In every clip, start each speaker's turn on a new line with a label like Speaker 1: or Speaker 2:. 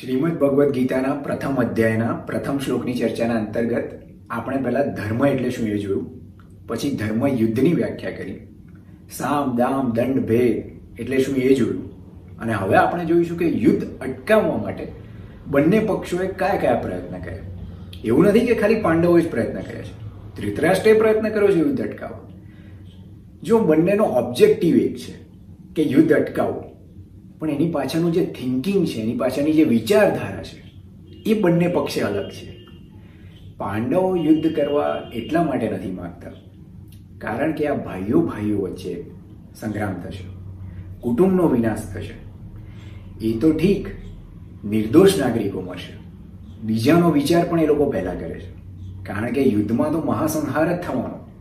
Speaker 1: શ્રીમદ ભગવદ્ ગીતાના પ્રથમ અધ્યાયના પ્રથમ શ્લોકની ચર્ચાના અંતર્ગત આપણે પહેલાં ધર્મ એટલે શું એ જોયું? પછી ધર્મ યુદ્ધની વ્યાખ્યા કરી. સામ, દામ, દંડ, ભેદ એટલે શું એ જોયું. અને હવે આપણે જોઈશું કે યુદ્ધ અટકાવવા માટે બંને પક્ષોએ કયા કયા પ્રયત્ન કર્યા? એવું નથી કે ખાલી પાંડવો જ પ્રયત્ન કર્યા છે. ધૃતરાષ્ટ્રે પ્રયત્ન કર્યો છે યુદ્ધ અટકાવવા. જો બંનેનો ઓબ્જેક્ટિવ એક છે કે યુદ્ધ અટકાવવું પણ એની પાછળનું જે થિંકિંગ છે, એની પાછળની જે વિચારધારા છે, એ બંને પક્ષે અલગ છે. પાંડવો યુદ્ધ કરવા એટલા માટે નથી માગતા. કારણ કે આ ભાઈઓ ભાઈઓ વચ્ચે સંગ્રામ થશે. કુટુંબનો વિનાશ થશે. એ તો ઠીક, નિર્દોષ નાગરિકો મળશે. બીજાનો વિચાર પણ એ લોકો પહેલા કરે છે. કારણ કે યુદ્ધમાં તો મહાસંહાર જ થવાનો.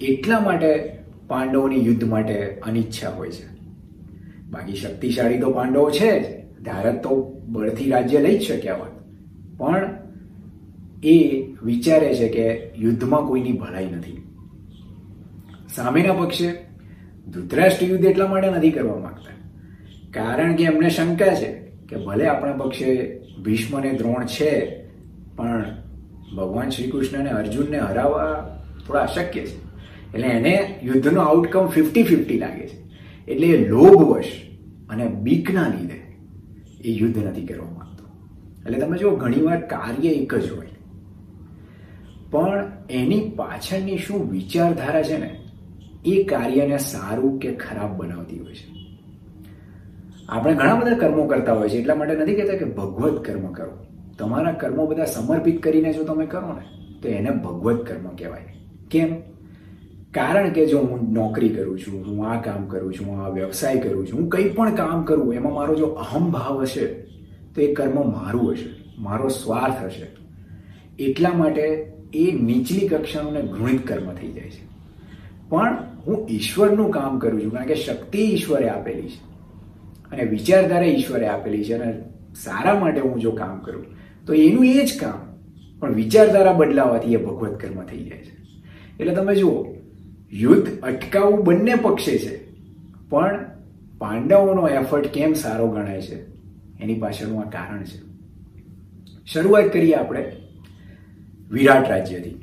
Speaker 1: એટલા માટે પાંડવોની યુદ્ધ માટે અનિચ્છા હોય છે. બાકી શક્તિશાળી તો પાંડવો છે જ. ભારત તો બળથી રાજ્ય લઈ જ શક્યા હોત. પણ એ વિચારે છે કે યુદ્ધમાં કોઈની ભલાઈ નથી. સામેના પક્ષે ધૃતરાષ્ટ્ર યુદ્ધ એટલા માટે નથી કરવા માંગતા. કારણ કે એમને શંકા છે કે ભલે આપણા પક્ષે ભીષ્મ અને દ્રોણ છે, પણ ભગવાન શ્રી કૃષ્ણને અર્જુનને હરાવવા થોડા અશક્ય છે. એટલે એને યુદ્ધનો આઉટકમ ફિફ્ટી ફિફ્ટી લાગે છે. એટલે એ લોભવશ અને બીકના લીધે એ યુદ્ધ નથી કરવા માંગતો. એટલે તમે જુઓ, ઘણીવાર કાર્ય એક જ હોય. પણ એની પાછળની શું વિચારધારા છે ને, એ કાર્યને સારું કે ખરાબ બનાવતી હોય છે. આપણે ઘણા બધા કર્મો કરતા હોય છે, એટલા માટે નથી કહેતા કે ભગવત કર્મ કરો. તમારા કર્મો બધા સમર્પિત કરીને જો તમે કરો ને, તો એને ભગવત કર્મ કહેવાય. કેમ? કારણ કે જો હું નોકરી કરું છું, હું આ કામ કરું છું, હું આ વ્યવસાય કરું છું, હું કંઈ પણ કામ કરું, એમાં મારો જો અહમ ભાવ હશે, તો એ કર્મ મારું હશે, મારો સ્વાર્થ હશે. એટલા માટે એ નીચલી કક્ષાનું ને ઘૃણિત કર્મ થઈ જાય છે. પણ હું ઈશ્વરનું કામ કરું છું, કારણ કે શક્તિ ઈશ્વરે આપેલી છે. અને વિચારધારા ઈશ્વરે આપેલી છે, અને સારા માટે હું જો કામ કરું, તો એનું એ જ કામ, પણ વિચારધારા બદલાવાથી એ ભગવત કર્મ થઈ જાય છે. એટલે તમે જુઓ યુદ્ધ અટકાવવું બંને પક્ષે છે. પણ પાંડવોનો એફર્ટ કેમ સારો ગણાય છે? એની પાછળનું આ કારણ છે. શરૂઆત કરીએ આપણે વિરાટ રાજ્યથી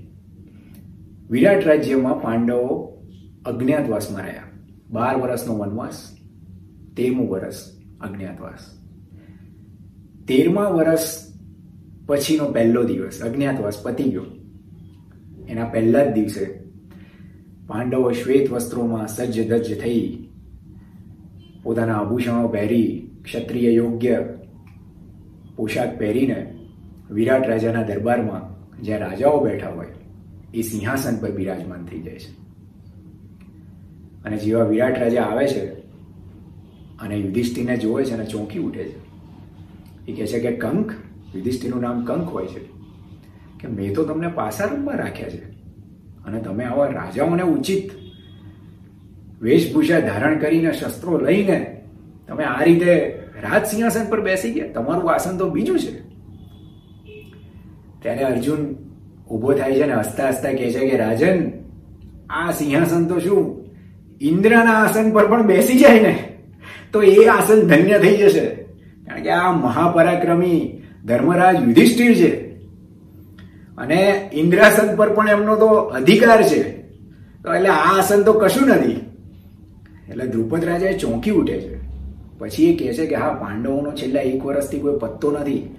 Speaker 1: વિરાટ રાજ્યમાં પાંડવો અજ્ઞાતવાસમાં રહ્યા. બાર વર્ષનો વનવાસ, તેરમું વર્ષ અજ્ઞાતવાસ. તેરમા વર્ષ પછીનો પહેલો દિવસ અજ્ઞાતવાસ પતી ગયો. એના પહેલા જ દિવસે પાંડવો શ્વેત વસ્ત્રોમાં સજ્જ ધજ્જ થઈ. પોતાના આભૂષણો પહેરી ક્ષત્રિય યોગ્ય પોશાક પહેરીને વિરાટ રાજાના દરબારમાં જ્યાં રાજાઓ બેઠા હોય એ સિંહાસન પર બિરાજમાન થઈ જાય છે. અને જેવા વિરાટ રાજા આવે છે અને યુધિષ્ઠિરને જોવે છે અને ચોંકી ઉઠે છે, એ કહે છે કે કંક યુધિષ્ઠિરનું નામ કંક હોય છે. કે મેં તો તમને પાસા રૂમમાં રાખ્યા છે. અને તમે આવા રાજાઓને ઉચિત વેશભૂષા ધારણ કરીને શસ્ત્રો લઈને તમે આ રીતે રાજ સિંહાસન પર બેસી ગયા? તમારું આસન તો બીજું છે. ત્યારે અર્જુન ઊભો થાય છે ને હસતા હસતા કહે છે કે, રાજન, આ સિંહાસન તો શું, ઇન્દ્રના આસન પર પણ બેસી જાય ને? તો એ આસન ધન્ય થઈ જશે. કારણ કે આ મહાપરાક્રમી ધર્મરાજ યુધિષ્ઠિર છે. અને ઇન્દ્રાસન પર પણ એમનો તો અધિકાર છે. તો એટલે આ આસન તો કશું નથી. એટલે ધ્રુપદ રાજા ચોંકી ઉઠે છે. પછી એ કહે છે કે હા, પાંડવોનો છેલ્લા એક વર્ષથી કોઈ પત્તો નથી.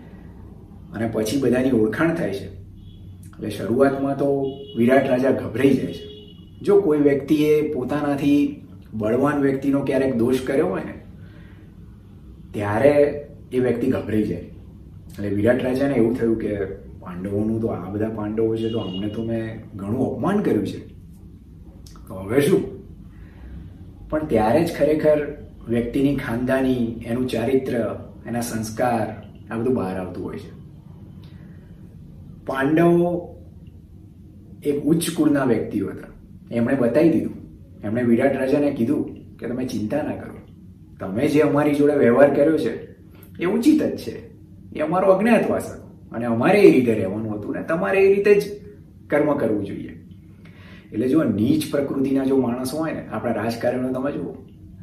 Speaker 1: અને પછી બધાની ઓળખાણ થાય છે. એટલે શરૂઆતમાં તો વિરાટ રાજા ગભરાઈ જાય છે. જો કોઈ વ્યક્તિએ પોતાનાથી બળવાન વ્યક્તિનો ક્યારેક દોષ કર્યો હોય ને, ત્યારે એ વ્યક્તિ ગભરાઈ જાય. એટલે વિરાટ રાજાને એવું થયું કે પાંડવોનું તો આ બધા પાંડવો છે તો અમને તો મેં ઘણું અપમાન કર્યું છે. તો હવે શું? પણ ત્યારે જ ખરેખર વ્યક્તિની ખાનદાની, એનું ચારિત્ર, એના સંસ્કાર, આ બધું બહાર આવતું હોય છે. પાંડવો એક ઉચ્ચ કુળના વ્યક્તિઓ હતા. એમણે બતાવી દીધું. એમણે વિરાટ રાજાને કીધું કે તમે ચિંતા ના કરો. તમે જે અમારી જોડે વ્યવહાર કર્યો છે, એ ઉચિત જ છે. એ અમારો અજ્ઞાતવાસ હતો. અને અમારે એ રીતે રહેવાનું હતું ને, તમારે એ રીતે જ કર્મ કરવું જોઈએ. એટલે જો નીચ પ્રકૃતિના જો માણસો હોય ને, આપણા રાજકારણો તમે જુઓ,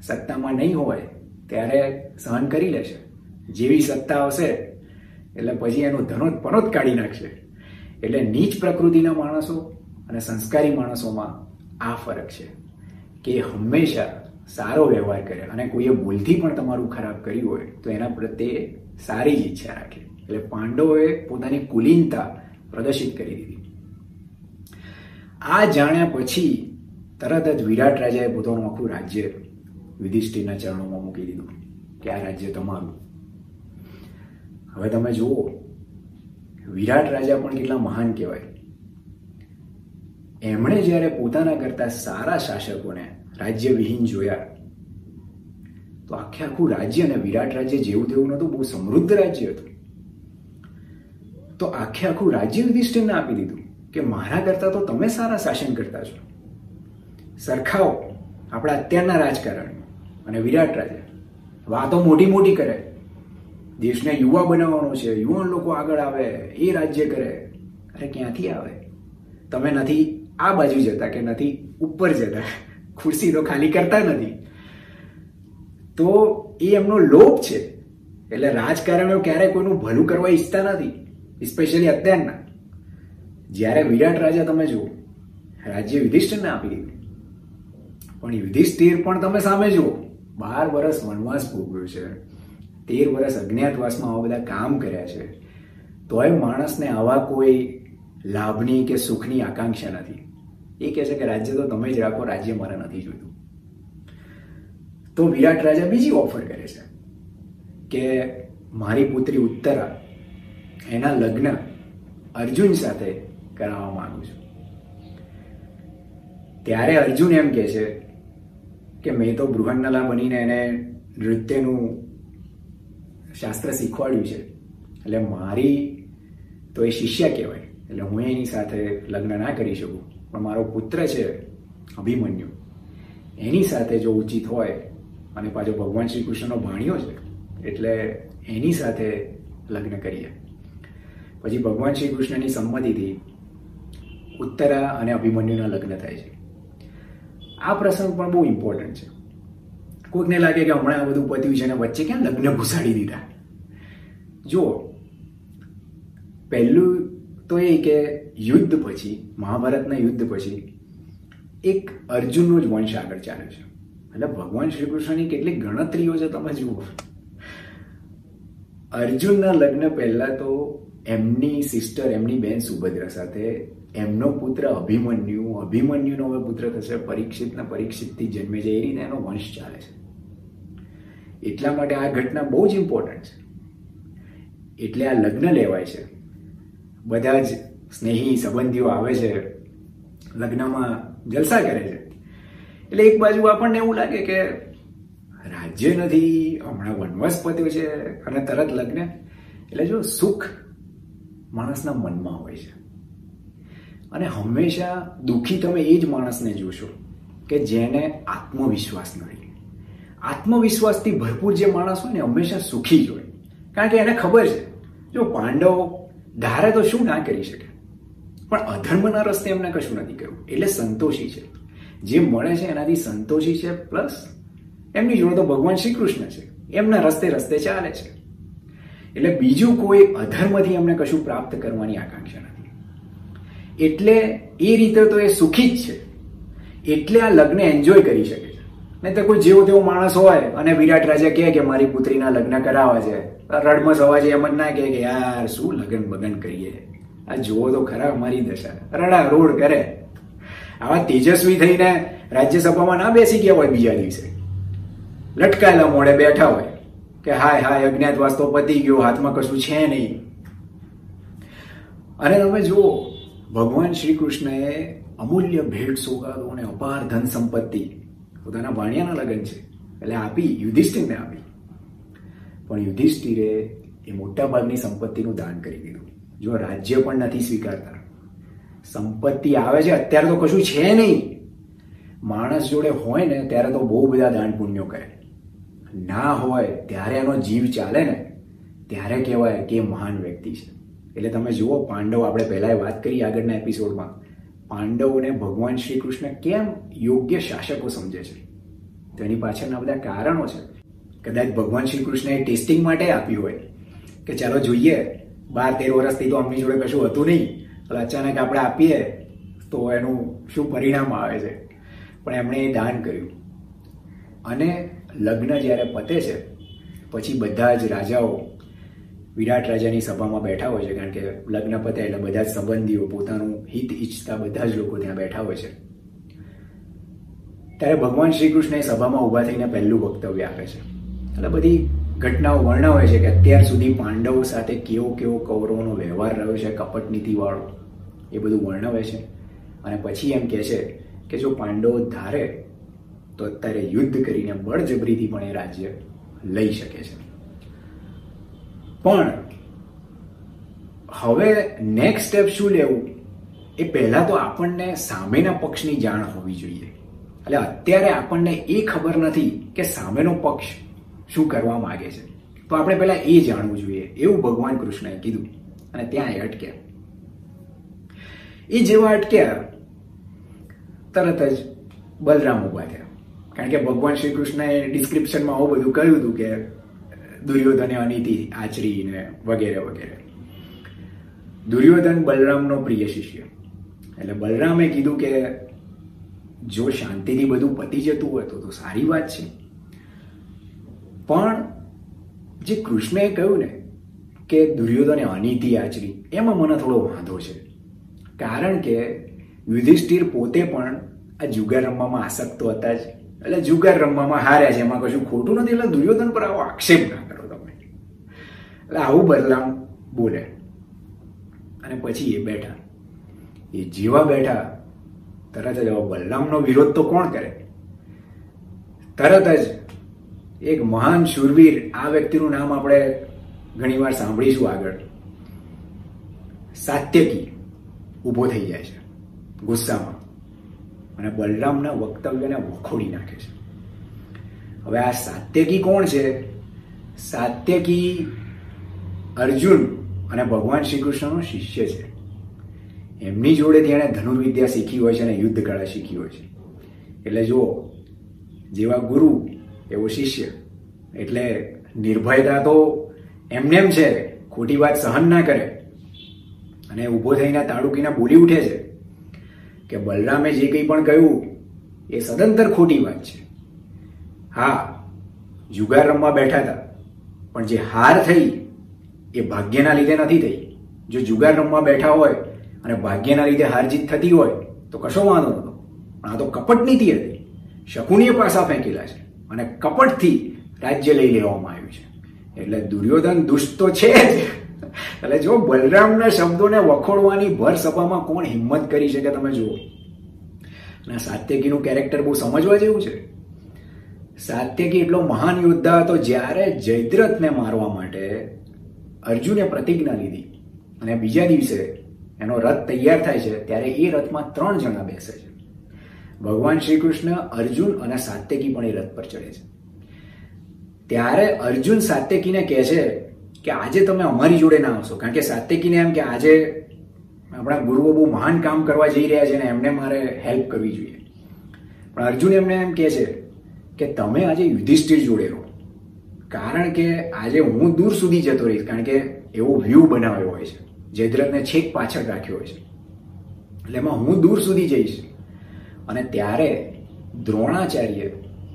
Speaker 1: સત્તામાં નહીં હોય, ત્યારે સહન કરી લેશે. જેવી સત્તા આવશે, એટલે પછી એનો ધનોત પનોત કાઢી નાખશે. એટલે નીચ પ્રકૃતિના માણસો અને સંસ્કારી માણસોમાં આ ફરક છે કે હંમેશા સારો વ્યવહાર કરે અને કોઈએ ભૂલથી પણ તમારું ખરાબ કર્યું હોય, તો એના પ્રત્યે સારી જ ઈચ્છા રાખે. એટલે પાંડવોએ પોતાની કુલીનતા પ્રદર્શિત કરી દીધી. આ જાણ્યા પછી તરત જ વિરાટ રાજાએ પોતાનું આખું રાજ્ય યુધિષ્ઠિરના ચરણોમાં મૂકી દીધું કે આ રાજ્ય તમારું. હવે તમે જુઓ, વિરાટ રાજા પણ કેટલા મહાન કહેવાય. એમણે જ્યારે પોતાના કરતા સારા શાસકોને રાજ્ય વિહીન જોયા, તો આખે આખું રાજ્ય અને વિરાટ રાજ્ય જેવું તેવું નહોતું, બહુ સમૃદ્ધ રાજ્ય હતું. તો આખે આખું રાજ્ય યુધિષ્ઠિરને આપી દીધું કે મારા કરતા તો તમે સારા શાસન કરતા છો. સરખાઓ, આપણા અત્યારના રાજકારણ અને વિરાટ રાજા. વાતો મોટી મોટી કરે. દેશને યુવા બનાવવાનો છે, યુવાન લોકો આગળ આવે, એ રાજ્ય કરે. અરે ક્યાંથી આવે? તમે નથી આ બાજુ જતા કે નથી ઉપર જતા? ખુરશી તો ખાલી કરતા નથી. તો એ એમનો લોભ છે. એટલે રાજકારણીઓ ક્યારેય કોઈનું ભલું કરવા ઈચ્છતા નથી. સ્પેશિયલી અત્યારના. જ્યારે વિરાટ રાજા તમે જુઓ, રાજ્ય યુધિષ્ઠિરને આપી દીધું. પણ યુધિષ્ઠિર પણ તમે સામે જુઓ, બાર વર્ષ વનવાસ ભોગવ્યો છે. તેર વર્ષ અજ્ઞાતવાસમાં આવા બધા કામ કર્યા છે. તોય માણસને આવા કોઈ લાભની કે સુખની આકાંક્ષા નથી. એ કહે છે કે રાજ્ય તો તમે જ રાખો, રાજ્ય મારે નથી જોઈતું. તો વિરાટ રાજા બીજી ઓફર કરે છે કે મારી પુત્રી ઉત્તરા એના લગ્ન અર્જુન સાથે કરાવવા માંગુ છું. ત્યારે અર્જુન એમ કહે છે કે મેં તો બૃહન્નલા બનીને એને નૃત્યનું શાસ્ત્ર શીખવાડ્યું છે. એટલે મારી તો એ શિષ્ય કહેવાય. એટલે હું એની સાથે લગ્ન ના કરી શકું. પણ મારો પુત્ર છે અભિમન્યુ. એની સાથે જો ઉચિત હોય, અને પાછો ભગવાન શ્રી કૃષ્ણનો ભાણ્યો છે, એટલે એની સાથે લગ્ન કરીએ. પછી ભગવાન શ્રી કૃષ્ણની સંમતિથી ઉત્તરા અને અભિમન્યુના લગ્ન થાય છે. આ પ્રસંગ પણ બહુ ઇમ્પોર્ટન્ટ છે. કોઈકને લાગે કે હમણાં આ બધું પત્યું છે અને વચ્ચે ક્યાં લગ્ન ઘુસાડી દીધા? જુઓ પહેલું તો એ કે યુદ્ધ પછી, મહાભારતના યુદ્ધ પછી એક અર્જુનનો જ વંશ આગળ ચાલે છે. એટલે ભગવાન શ્રી કૃષ્ણની કેટલીક ગણતરીઓ છે તમે જુઓ. અર્જુનના લગ્ન પહેલા તો એમની સિસ્ટર એમની બેન સુભદ્રા સાથે એમનો પુત્ર અભિમન્યુ, અભિમન્યુનો હવે પુત્ર થશે, પરીક્ષિતના પરીક્ષિતથી જન્મે છે, એ રીતે એનો વંશ ચાલે છે. એટલા માટે આ ઘટના બહુ જ ઇમ્પોર્ટન્ટ છે. એટલે આ લગ્ન લેવાય છે. બધા જ સ્નેહી સંબંધીઓ આવે છે, લગ્નમાં જલસા કરે છે. એટલે એક બાજુ આપણને એવું લાગે કે રાજ્ય નથી, હમણાં વનવાસ પત્યો છે અને તરત લગ્ન. એટલે જો સુખ માણસના મનમાં હોય છે. અને હંમેશા દુઃખી તમે એ જ માણસને જોશો કે જેને આત્મવિશ્વાસ નથી. આત્મવિશ્વાસથી ભરપૂર જે માણસ હોય ને હંમેશા સુખી જ હોય. કારણ કે એને ખબર છે, જો પાંડવ ધારે તો શું ના કરી શકે? પણ અધર્મના રસ્તે એમને કશું નથી કર્યું. એટલે સંતોષી છે. જે મળે છે એનાથી સંતોષી છે, પ્લસ એમની જોડે તો ભગવાન શ્રી કૃષ્ણ છે. એમના રસ્તે રસ્તે ચાલે છે. એટલે બીજું કોઈ અધર્મથી એમને કશું પ્રાપ્ત કરવાની આકાંક્ષા નથી. એટલે એ રીતે તો એ સુખી જ છે. એટલે આ લગ્ન એન્જોય કરી શકે છે. નહીં તો કોઈ જેવો તેવો માણસ હોય અને વિરાટ રાજા કહે કે મારી પુત્રીના લગ્ન કરાવવા છે. રડમસ અવાજે એમ જ ના કહે કે યાર, શું લગ્ન બગન કરીએ? આ જુઓ તો ખરા અમારી દશા. રડા રોડ કરે. આવા તેજસ્વી થઈને રાજ્યસભામાં ના બેસી ગયા હોય બીજા દિવસે. લટકાયેલા મોડે બેઠા હોય. કે હાય હાય, અજ્ઞાતવાસ તો પતી ગયો, હાથમાં કશું છે નહીં. અને તમે જુઓ, ભગવાન શ્રી કૃષ્ણએ અમૂલ્ય ભેટ સોગાદો અને અપાર ધન સંપત્તિ પોતાના વાણિયાના લગ્ન છે, એટલે આપી, યુધિષ્ઠિરને આપી. પણ યુધિષ્ઠિરે એ મોટાભાગની સંપત્તિનું દાન કરી દીધું. જો રાજ્ય પણ નથી સ્વીકારતા. સંપત્તિ આવે છે, અત્યારે તો કશું છે નહીં. માણસ જોડે હોય ને, ત્યારે તો બહુ બધા દાન પુણ્યો કરે. ના હોય, ત્યારે એનો જીવ ચાલે ને, ત્યારે કહેવાય કે મહાન વ્યક્તિ છે. એટલે તમે જુઓ, પાંડવ, આપણે પહેલાં વાત કરી આગળના એપિસોડમાં પાંડવોને ભગવાન શ્રી કૃષ્ણ કેમ યોગ્ય શાસકો સમજે છે? તેની પાછળના બધા કારણો છે. કદાચ ભગવાન શ્રી કૃષ્ણએ ટેસ્ટિંગ માટે આપ્યું હોય, કે ચાલો જોઈએ બાર તેર વર્ષથી તો અમની જોડે કશું હતું નહીં એટલે અચાનક આપણે આપીએ, તો એનું શું પરિણામ આવે છે? પણ એમણે એ દાન કર્યું. અને લગ્ન જ્યારે પતે છે, પછી બધા જ રાજાઓ વિરાટ રાજાની સભામાં બેઠા હોય છે, કારણ કે લગ્ન પતે એટલે બધા જ સંબંધીઓ પોતાનું હિત ઈચ્છતા બધા જ લોકો ત્યાં બેઠા હોય છે. ત્યારે ભગવાન શ્રી કૃષ્ણ સભામાં ઊભા થઈને પહેલું વક્તવ્ય આપે છે. એટલે બધી ઘટનાઓ વર્ણવે છે કે અત્યાર સુધી પાંડવો સાથે કેવો કેવો કૌરવોનો વ્યવહાર રહ્યો છે કપટ નીતિવાળો એ બધું વર્ણવે છે. અને પછી એમ કહે છે કે જો પાંડવો ધારે તો અત્યારે યુદ્ધ કરીને બળજબરીથી પણ એ રાજ્ય લઈ શકે છે. પણ હવે નેક્સ્ટ સ્ટેપ શું લેવું? એ પહેલા તો આપણને સામેના પક્ષની જાણ હોવી જોઈએ. એટલે અત્યારે આપણને એ ખબર નથી કે સામેનો પક્ષ શું કરવા માંગે છે. તો આપણે પહેલા એ જાણવું જોઈએ. એવું ભગવાન કૃષ્ણએ કીધું. અને ત્યાં એ અટક્યા. એ જેવા અટક્યા, તરત જ બલરામ ઊભા થયા. કારણ કે ભગવાન શ્રી કૃષ્ણએ ડિસ્ક્રિપ્શનમાં આવું બધું કહ્યું હતું કે, દુર્યોધને અનિતિ આચરી ને વગેરે વગેરે. દુર્યોધન બલરામનો પ્રિય શિષ્ય. એટલે બલરામે કીધું કે, જો શાંતિથી બધું પતી જતું હોય તો તો સારી વાત છે. પણ જે કૃષ્ણએ કહ્યું ને, કે દુર્યોધને અનિતિ આચરી, એમાં મને થોડો વાંધો છે. કારણ કે યુધિષ્ઠિર પોતે પણ આ જુગાર રમવામાં આસક્ત હતા જ. એટલે જુગાર રમવામાં હાર્યા છે. એમાં કશું ખોટું નથી. એટલે દુર્યોધન પર આવો આક્ષેપ ના કરો તમે. એટલે આવું બદલામ બોલે. અને પછી એ બેઠા. એ જેવા બેઠા, તરત જ બલરામનો વિરોધ તો કોણ કરે? તરત જ એક મહાન શૂરવીર આ વ્યક્તિનું નામ આપણે ઘણીવાર સાંભળીશું આગળ. સાત્યકી ઊભો થઈ જાય છે. ગુસ્સામાં. અને બલરામના વક્તવ્યને વખોડી નાખે છે. હવે આ સાત્યકી કોણ છે? સાત્યકી અર્જુન અને ભગવાન શ્રી કૃષ્ણનો શિષ્ય છે. એમની જોડે તેણે ધનુર્વિદ્યા શીખી હોય છે અને યુદ્ધ કળા શીખી હોય છે. એટલે જુઓ, જેવા ગુરુ, એવો શિષ્ય. એટલે નિર્ભયતા તો એમને એમ છે. ખોટી વાત સહન ના કરે. અને ઊભો થઈને તાળુકીને બોલી ઉઠે છે. કે બલરામે જે કંઈ પણ કહ્યું, એ સદંતર ખોટી વાત છે. હા જુગાર રમવા બેઠા હતા, પણ જે હાર થઈ, એ ભાગ્યના લીધે નથી થઈ. જો જુગાર રમવા બેઠા હોય અને ભાગ્યના લીધે હાર જીત થતી હોય, તો કશો વાંધો નતો પણ આ તો કપટ નીતિ હતી. શકુનીય પાસા ફેંકેલા છે અને કપટથી રાજ્ય લઈ લેવામાં આવ્યું છે. એટલે દુર્યોધન દુષ્ટ તો છે જ એટલે જો બલરામના શબ્દોને વખોડવાની ભર સભામાં કોણ હિંમત કરી શકે તમે જુઓ. અને સાત્યકીનું કેરેક્ટર બહુ સમજવા જેવું છે. સાત્યકી એટલો મહાન યોદ્ધા હતો જ્યારે જયદ્રથને મારવા માટે અર્જુને પ્રતિજ્ઞા લીધી. અને બીજા દિવસે એનો રથ તૈયાર થાય છે ત્યારે એ રથમાં ત્રણ જણા બેસે છે. ભગવાન શ્રી કૃષ્ણ અર્જુન અને સાત્યકી પણ એ રથ પર ચડે છે. ત્યારે અર્જુન સાત્યકીને કહે છે કે આજે તમે અમારી જોડે ના આવશો. કારણ કે સાત્યકીને એમ કે આજે આપણા ગુરુઓ બહુ મહાન કામ કરવા જઈ રહ્યા છે અને એમને મારે હેલ્પ કરવી જોઈએ. પણ અર્જુન એમને એમ કહે છે કે તમે આજે યુધિષ્ઠિર જોડે રહો. કારણ કે આજે હું દૂર સુધી જતો રહીશ. કારણ કે એવો વ્યૂ બનાવ્યો હોય છે. જયદ્રથને છેક પાછળ રાખ્યો હોય છે. એટલે એમાં હું દૂર સુધી જઈશ. અને ત્યારે દ્રોણાચાર્ય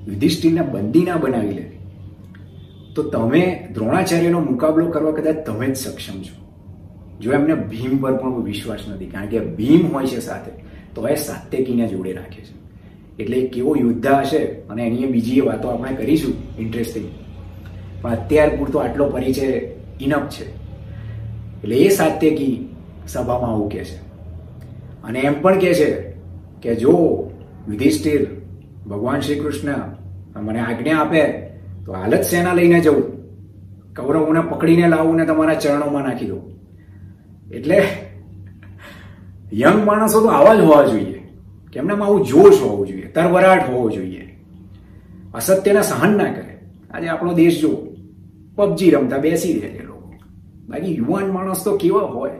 Speaker 1: યુધિષ્ઠિરને બંદી ના બનાવી લે. તો તમે દ્રોણાચાર્યનો મુકાબલો કરવા કદાચ તમે જ સક્ષમ છો. જો એમને ભીમ પર પણ વિશ્વાસ નથી, કારણ કે ભીમ હોય છે સાથે, તો એ સાત્યકીને જોડે રાખે છે. એટલે કેવો યોદ્ધા હશે, અને એની બીજી વાતો આપણે કરીશું ઇન્ટરેસ્ટિંગ પણ અત્યાર પૂરતો આટલો પરિચય ઇનફ છે. એટલે એ સાત્યકી સભામાં આવું કહે છે. અને એમ પણ કહે છે કે જો યુધિષ્ઠિર ભગવાન શ્રી કૃષ્ણ મને આજ્ઞા આપે તો હાલત સેના લઈને જવું? કૌરવોને પકડીને લાવું ને તમારા ચરણોમાં નાખી દઉં. એટલે યંગ માણસો તો આવા જ હોવા જોઈએ. કે એમનામાં આવું જોશ હોવું જોઈએ, તરવરાટ હોવો જોઈએ. અસત્યને સહન ના કરે. આજે આપણો દેશ જો પબજી રમતા બેસી રહે છે લોકો. બાકી યુવાન માણસ તો કેવા હોય?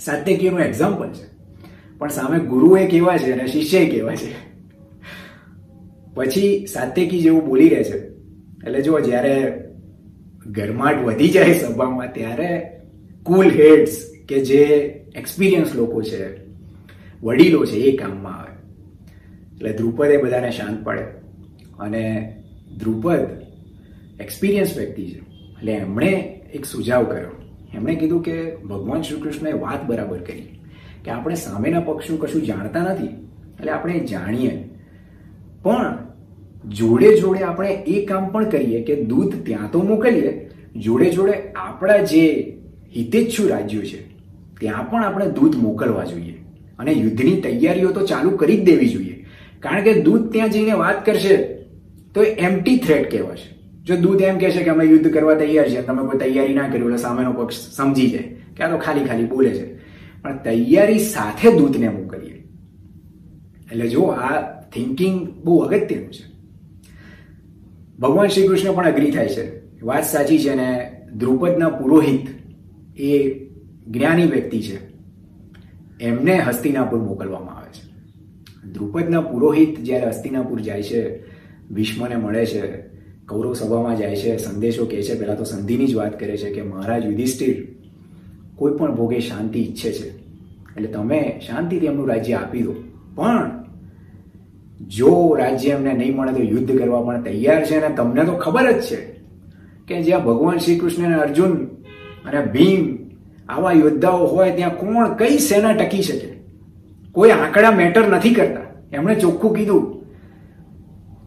Speaker 1: સાત્યકીયનું એક્ઝામ્પલ છે. પણ સામે ગુરુએ કેવા છે અને શિષ્ય કેવા છે? પછી સાત્યકી જેવું બોલી રહે છે. એટલે જો જ્યારે ગરમાટ વધી જાય સભામાં, ત્યારે કુલ હેડ્સ કે જે એક્સપિરિયન્સ લોકો છે, વડીલો છે, એ કામમાં આવે. એટલે દ્રુપદે બધાને શાંત પાડે. અને દ્રુપદ એક્સપિરિયન્સ વ્યક્તિ છે. એટલે એમણે એક સુઝાવ કર્યો. એમણે કીધું કે ભગવાન શ્રી કૃષ્ણએ વાત બરાબર કરી. કે આપણે સામેના પક્ષનું કશું જાણતા નથી. એટલે આપણે જાણીએ. પણ જોડે જોડે આપણે એ કામ પણ કરીએ કે દૂધ ત્યાં તો મોકલીએ, જોડે જોડે આપણા જે હિતેચ્છુ રાજ્યો છે, ત્યાં પણ આપણે દૂધ મોકલવા જોઈએ. અને યુદ્ધની તૈયારીઓ તો ચાલુ કરી જ દેવી જોઈએ. કારણ કે દૂધ ત્યાં જઈને વાત કરશે તો એ એમટી થ્રેટ કહેવાશે. જો દૂધ એમ કહેશે કે અમે યુદ્ધ કરવા તૈયાર છે તમે કોઈ તૈયારી ના કરી, એટલે સામેનો પક્ષ સમજી જાય, કે આ તો ખાલી ખાલી બોલે છે. પણ તૈયારી સાથે દૂધને મોકલીએ. એટલે જો આ થિંકિંગ બહુ અગત્યનું છે. ભગવાન શ્રી કૃષ્ણ પણ અગ્રી થાય છે. વાત સાચી છે ને, દ્રુપદના પુરોહિત એ જ્ઞાની વ્યક્તિ છે. એમને હસ્તિનાપુર મોકલવામાં આવે છે. દ્રુપદના પુરોહિત જ્યારે હસ્તિનાપુર જાય છે, ભીષ્મને મળે છે, કૌરવ સભામાં જાય છે, સંદેશો કહે છે, પહેલાં તો સંધિની જ વાત કરે છે કે, મહારાજ યુધિષ્ઠિર, કોઈ પણ ભોગે શાંતિ ઈચ્છે છે. એટલે તમે શાંતિથી એમનું રાજ્ય આપી દો. પણ જો રાજ્ય એમને નહીં મળે તો યુદ્ધ કરવા પણ તૈયાર છે અને તમને તો ખબર જ છે કે જ્યાં ભગવાન શ્રી કૃષ્ણ અને અર્જુન અને ભીમ આવા યોદ્ધાઓ હોય ત્યાં કોણ કઈ સેના ટકી શકે? કોઈ આંકડા મેટર નથી કરતા. એમણે ચોખ્ખું કીધું.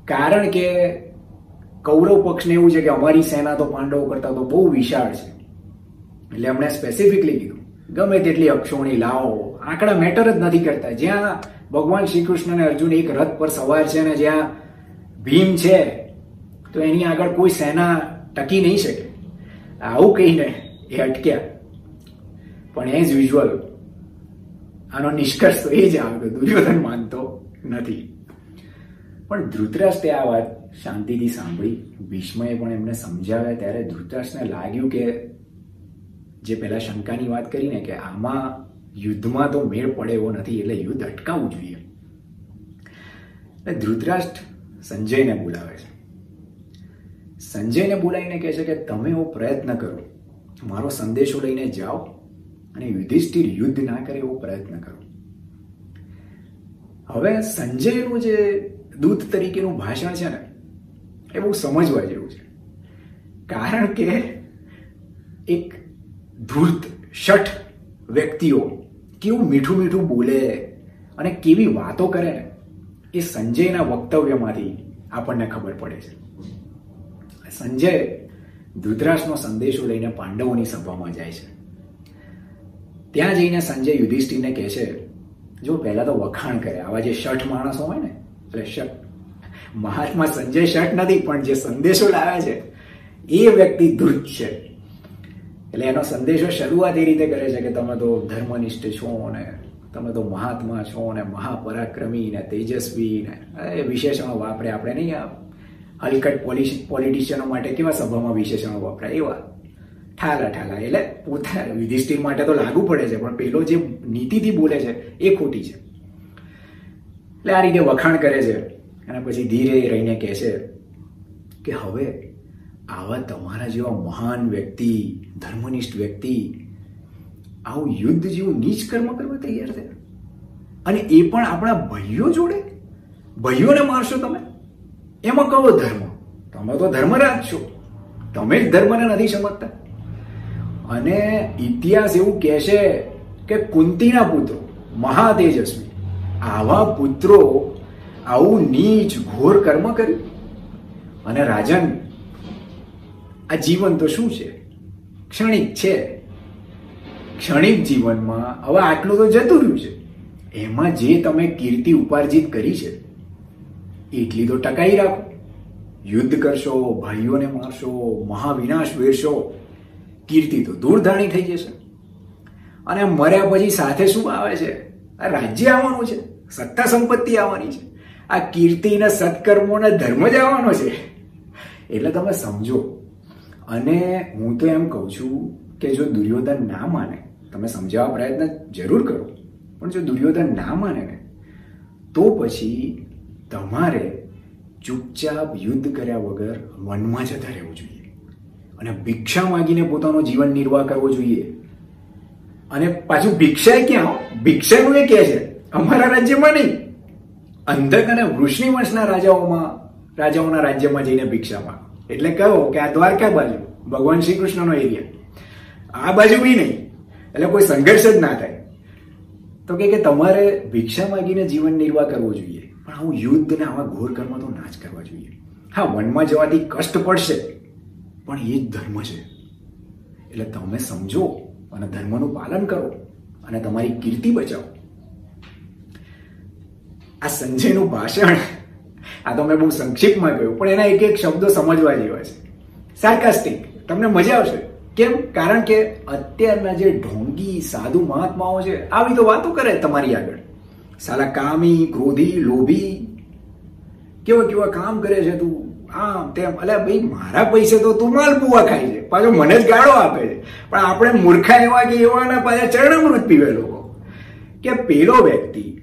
Speaker 1: કારણ કે કૌરવ પક્ષને એવું છે કે અમારી સેના તો પાંડવો કરતા તો બહુ વિશાળ છે. એટલે એમણે સ્પેસિફિકલી કીધું. ગમે તેટલી અક્ષોણી લાવો, આંકડા મેટર જ નથી કરતા. જ્યાં ભગવાન શ્રી કૃષ્ણ અને અર્જુન એક રથ પર સવાર છે અને જ્યાં ભીમ છે, તો એની આગળ કોઈ સેના ટકી નહીં શકે. આવું કહીને એ અટક્યા. પણ એઝ યુઝ્યુઅલ આનો નિષ્કર્ષ તો એ જ આવે દુર્યોધન માનતો નથી. પણ ધૃતરાષ્ટ્રે આ વાત શાંતિથી સાંભળી. ભીષ્મએ પણ એમને સમજાવ્યા ત્યારે ધૃતરાષ્ટ્રને લાગ્યું કે જે પહેલા શંકાની વાત કરીને કે આમાં યુદ્ધમાં તો મેળ પડે એવો નથી, એટલે યુદ્ધ અટકાવવું જોઈએ. ધૃતરાષ્ટ્ર સંજયને બોલાવે છે. સંજયને બોલાવીને કહે છે કે તમે એવો પ્રયત્ન કરો. મારો સંદેશો લઈને જાઓ અને યુધિષ્ઠિર યુદ્ધ ના કરે એવો પ્રયત્ન કરો. હવે સંજયનું જે દૂત તરીકેનું ભાષણ છે ને, એ બહુ સમજવા જેવું છે. કારણ કે એક ધૂર્ત, શઠ વ્યક્તિઓ કેવું મીઠું મીઠું બોલે અને કેવી વાતો કરે ને એ સંજયના વક્તવ્યમાંથી આપણને ખબર પડે છે. સંજય ધૃતરાષ્ટ્રનો સંદેશો લઈને પાંડવોની સભામાં જાય છે. ત્યાં જઈને સંજય યુધિષ્ઠિરને કહે છે, જો પહેલા તો વખાણ કરે. આવા જે શઠ માણસો હોય ને, એટલે શઠ. મહાત્મા સંજય શઠ નથી, પણ જે સંદેશો લાવે છે, એ વ્યક્તિ ધૃત છે. એટલે એનો સંદેશો શરૂઆત એ રીતે કરે છે કે તમે તો ધર્મનિષ્ઠ છો ને તમે તો મહાત્મા છો ને મહાપરાક્રમી ને તેજસ્વી ને, એ વિશેષણો વાપરે આપણે નહીં આ હલકટ પોલિટિશિયનો માટે કેવા સભામાં વિશેષણો વપરાય? એવા. ઠાલા ઠાલા. એટલે પોતા યુધિષ્ઠિર માટે તો લાગુ પડે છે, પણ પેલો જે નીતિથી બોલે છે એ ખોટી છે. એટલે આ રીતે વખાણ કરે છે. અને પછી ધીરે રહીને કહે છે કે હવે આવા તમારા જેવા મહાન વ્યક્તિ, ધર્મનિષ્ઠ વ્યક્તિ, આવું યુદ્ધ જેવું નીચ કર્મ કરવા તૈયાર થયા. અને એ પણ આપણા ભાઈઓ જોડે? ભાઈઓને મારશો તમે? એમાં કહો ધર્મ? તમે તો ધર્મરાજ છો. તમે જ ધર્મને નથી સમજતા. અને ઇતિહાસ એવું કહે છે કે કુંતીના પુત્રો, મહાતેજસ્વી, આવા પુત્રો આવું નીચ ઘોર કર્મ કર્યું. અને રાજન આ જીવન તો શું છે? ક્ષણિક છે. ક્ષણિક જીવનમાં હવે આટલું તો જતું રહ્યું છે. એમાં જે તમે કીર્તિ ઉપાર્જિત કરી છે, એટલી તો ટકાઈ રાખો. યુદ્ધ કરશો, ભાઈઓને મારશો, મહાવિનાશ વેરશો, કીર્તિ તો દૂરધાણી થઈ જશે. અને મર્યા પછી સાથે શું આવે છે? આ રાજ્ય આવવાનું છે, સત્તા સંપત્તિ આવવાની છે. આ કીર્તિ ને સત્કર્મો ને ધર્મ જ આવવાનો છે. એટલે તમે સમજો અને હું તો એમ કહું છું કે જો દુર્યોધન ના માને, તમે સમજાવવા પ્રયત્ન જરૂર કરો, પણ જો દુર્યોધન ના માને ને, તો પછી તમારે ચૂપચાપ યુદ્ધ કર્યા વગર વનમાં જતા રહેવું જોઈએ. અને ભિક્ષા માંગીને પોતાનો જીવન નિર્વાહ કરવો જોઈએ. અને પાછું ભિક્ષા ક્યાં? ભિક્ષાનું એ કહે છે, અમારા રાજ્યમાં નહીં. અંધક અને વૃષ્ણિ વંશના રાજાઓમાં, રાજાઓના રાજ્યમાં જઈને ભિક્ષા માંગો. એટલે કહો કે આ દ્વારકા બાજુ, ભગવાન શ્રી કૃષ્ણનો એરિયા આ બાજુ બી નહીં, એટલે કોઈ સંઘર્ષ જ ના થાય. તો કે કે તમારે ભિક્ષા માંગીને જીવન નિર્વાહ કરવો જોઈએ, પણ આવું યુદ્ધ ને આવા ઘોર કર્મ તો ના જ કરવા જોઈએ. હા વનમાં જવાથી કષ્ટ પડશે, પણ એ જ ધર્મ છે. એટલે તમે સમજો અને ધર્મનું પાલન કરો અને તમારી કીર્તિ બચાવો. આ સંજયનું ભાષણ આ તો મેં બહુ સંક્ષિપ્તમાં કહ્યું. પણ એના એક એક શબ્દો સમજવા જેવા છે. સાર્કાસ્ટિક તમને મજા આવશે. કેમ? કારણ કે અત્યારના જે ઢોંગી, સાધુ મહાત્માઓ છે, આવી તો વાતો કરે તમારી આગળ. સાલા કામી, ક્રોધી, લોભી. કેવા કેવા કામ કરે છે તું? આમ તેમ. અલ્યા ભાઈ, મારા પૈસે તો તું માલપુઆ ખાય છે. પાછો મને જ ગાળો આપે છે. પણ આપણે મૂર્ખા એવા કે એવાના પાછા ચરણામૃત પીવે લોકો. કે પેલો વ્યક્તિ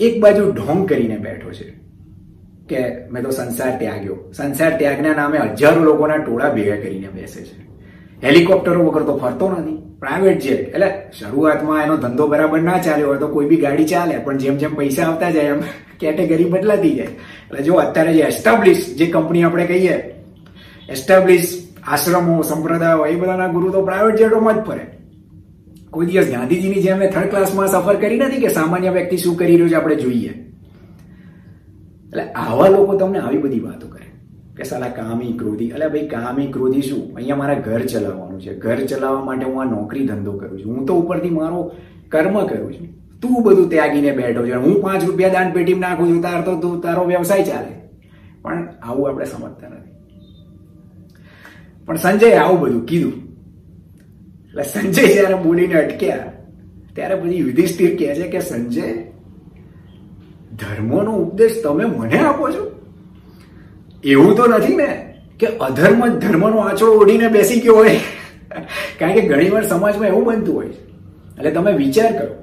Speaker 1: એક બાજુ ઢોંગ કરીને બેઠો છે. કે મેં તો સંસાર ત્યાગ્યો. સંસાર ત્યાગના નામે હજારો લોકોના ટોળા ભેગા કરીને બેસે છે. હેલિકોપ્ટરો વગર તો ફરતો નથી. પ્રાઇવેટ જેટ એટલે શરૂઆતમાં એનો ધંધો બરાબર ના ચાલ્યો હોય તો કોઈ બી ગાડી ચાલે, પણ જેમ જેમ પૈસા આવતા જાય એમ કેટેગરી બદલાતી જાય. એટલે જો અત્યારે જે એસ્ટાબ્લિશ જે કંપની આપણે કહીએ એસ્ટાબ્લિશ આશ્રમો, સંપ્રદાયો, એ બધાના ગુરુ તો પ્રાઇવેટ જેટોમાં જ ફરે. કોઈ દિવસ ગાંધીજીની જેમ થર્ડ ક્લાસમાં સફર કરી નથી કે સામાન્ય વ્યક્તિ શું કરી રહ્યો છે આપણે જોઈએ. એટલે આવા લોકો તમને આવી બધી વાતો કરે. કે સાલા કામી ક્રોધી. એટલે ભાઈ, કામી ક્રોધી શું? અહીંયા મારા ઘર ચલાવવાનું છે. ઘર ચલાવવા માટે હું આ નોકરી ધંધો કરું છું. હું તો ઉપરથી મારો કર્મ કરું છું. તું બધું ત્યાગીને બેઠો છે. હું પાંચ રૂપિયા દાન પેટીમાં નાખું છું. તાર તો તું, તારો વ્યવસાય ચાલે. પણ આવું આપણે સમજતા નથી. પણ સંજય આવું બધું કીધું. એટલે સંજય જ્યારે બોલીને અટક્યા, ત્યારે પછી યુધિષ્ઠિર કહે છે કે, સંજય ધર્મનો ઉપદેશ તમે મને આપો છો? એવું તો નથી ને કે અધર્મ જ ધર્મનો આંચળો ઓઢીને બેસી ગયો હોય. કારણ કે ઘણીવાર સમાજમાં એવું બનતું હોય છે. એટલે તમે વિચાર કરો.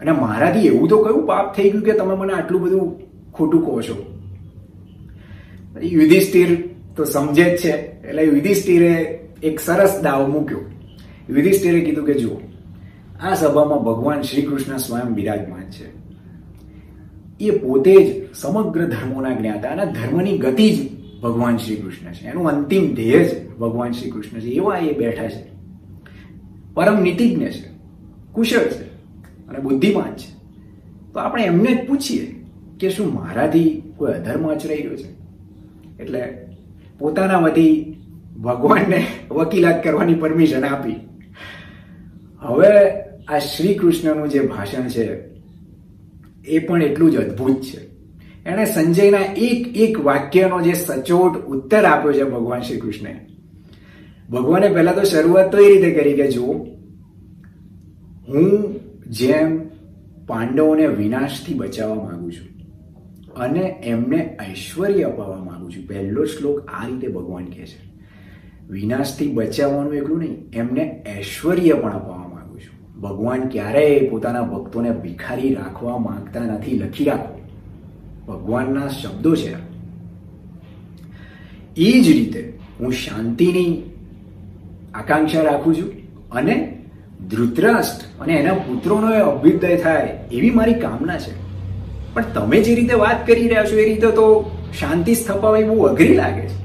Speaker 1: અને મારાથી એવું તો કયું પાપ થઈ ગયું કે તમે મને આટલું બધું ખોટું કહો છો? યુધિષ્ઠિર તો સમજે જ છે. એટલે યુધિષ્ઠિરે એક સરસ દાવ મૂક્યો. યુધિષ્ઠિરે કીધું કે જુઓ, આ સભામાં ભગવાન શ્રી કૃષ્ણ સ્વયં બિરાજમાન છે. એ પોતે જ સમગ્ર ધર્મોના જ્ઞાતા અને ધર્મની ગતિ જ ભગવાન શ્રી કૃષ્ણ છે. એનું અંતિમ ધ્યેય જ ભગવાન શ્રી કૃષ્ણ છે. એવા એ બેઠા છે. પરમ નીતિજ્ઞ છે. કુશળ છે. અને બુદ્ધિમાન છે. તો આપણે એમને જ પૂછીએ કે શું મારાથી કોઈ અધર્મ આચરાઈ રહ્યો છે? એટલે પોતાના વતી ભગવાનને વકીલાત કરવાની પરમિશન આપી. હવે આ શ્રી કૃષ્ણનું જે ભાષણ છે એ પણ એટલું જ અદ્ભુત છે. એણે સંજયના એક એક વાક્યનો જે સચોટ ઉત્તર આપ્યો છે ભગવાન શ્રી કૃષ્ણે ભગવાને પહેલા તો શરૂઆત તો એ રીતે કરી કે જુઓ, હું જેમ પાંડવોને વિનાશથી બચાવવા માંગુ છું અને એમને ઐશ્વર્ય અપાવવા માંગુ છું, પહેલો શ્લોક આ રીતે ભગવાન કહે છે. વિનાશથી બચાવવાનું એકલું નહીં, એમને ઐશ્વર્ય પણ અપાવવા ભગવાન ક્યારેય પોતાના ભક્તોને ભિખારી રાખવા માંગતા નથી, લખી રાખો. ભગવાનના શબ્દો છે એ જ રીતે હું શાંતિની આકાંક્ષા રાખું છું અને ધૃતરાષ્ટ્ર અને એના પુત્રોનો એ અભ્યુદય થાય એવી મારી કામના છે. પણ તમે જે રીતે વાત કરી રહ્યા છો એ રીતે તો શાંતિ સ્થપાવવી બહુ અઘરી લાગે છે.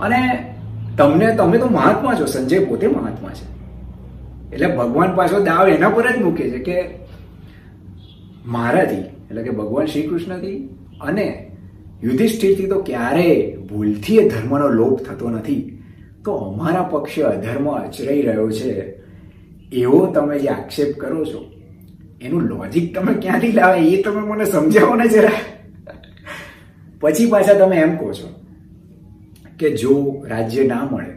Speaker 1: અને તમને, તમે તો મહાત્મા છો, સંજય પોતે મહાત્મા છે. એટલે ભગવાન પાછો દાવ એના પર જ મૂકે છે કે મારાથી, એટલે કે ભગવાન શ્રી કૃષ્ણથી અને યુધિષ્ઠિરથી તો ક્યારેય ભૂલથી એ ધર્મનો લોપ થતો નથી. તો અમારા પક્ષે અધર્મ આચરાઈ રહ્યો છે, એવો તમે જે આક્ષેપ કરો છો, એનું લોજિક તમે ક્યાંથી લાવે? એ તમે મને સમજાવો ને જરા. પછી પાછા તમે એમ કહો છો કે જો રાજ્ય ના મળે,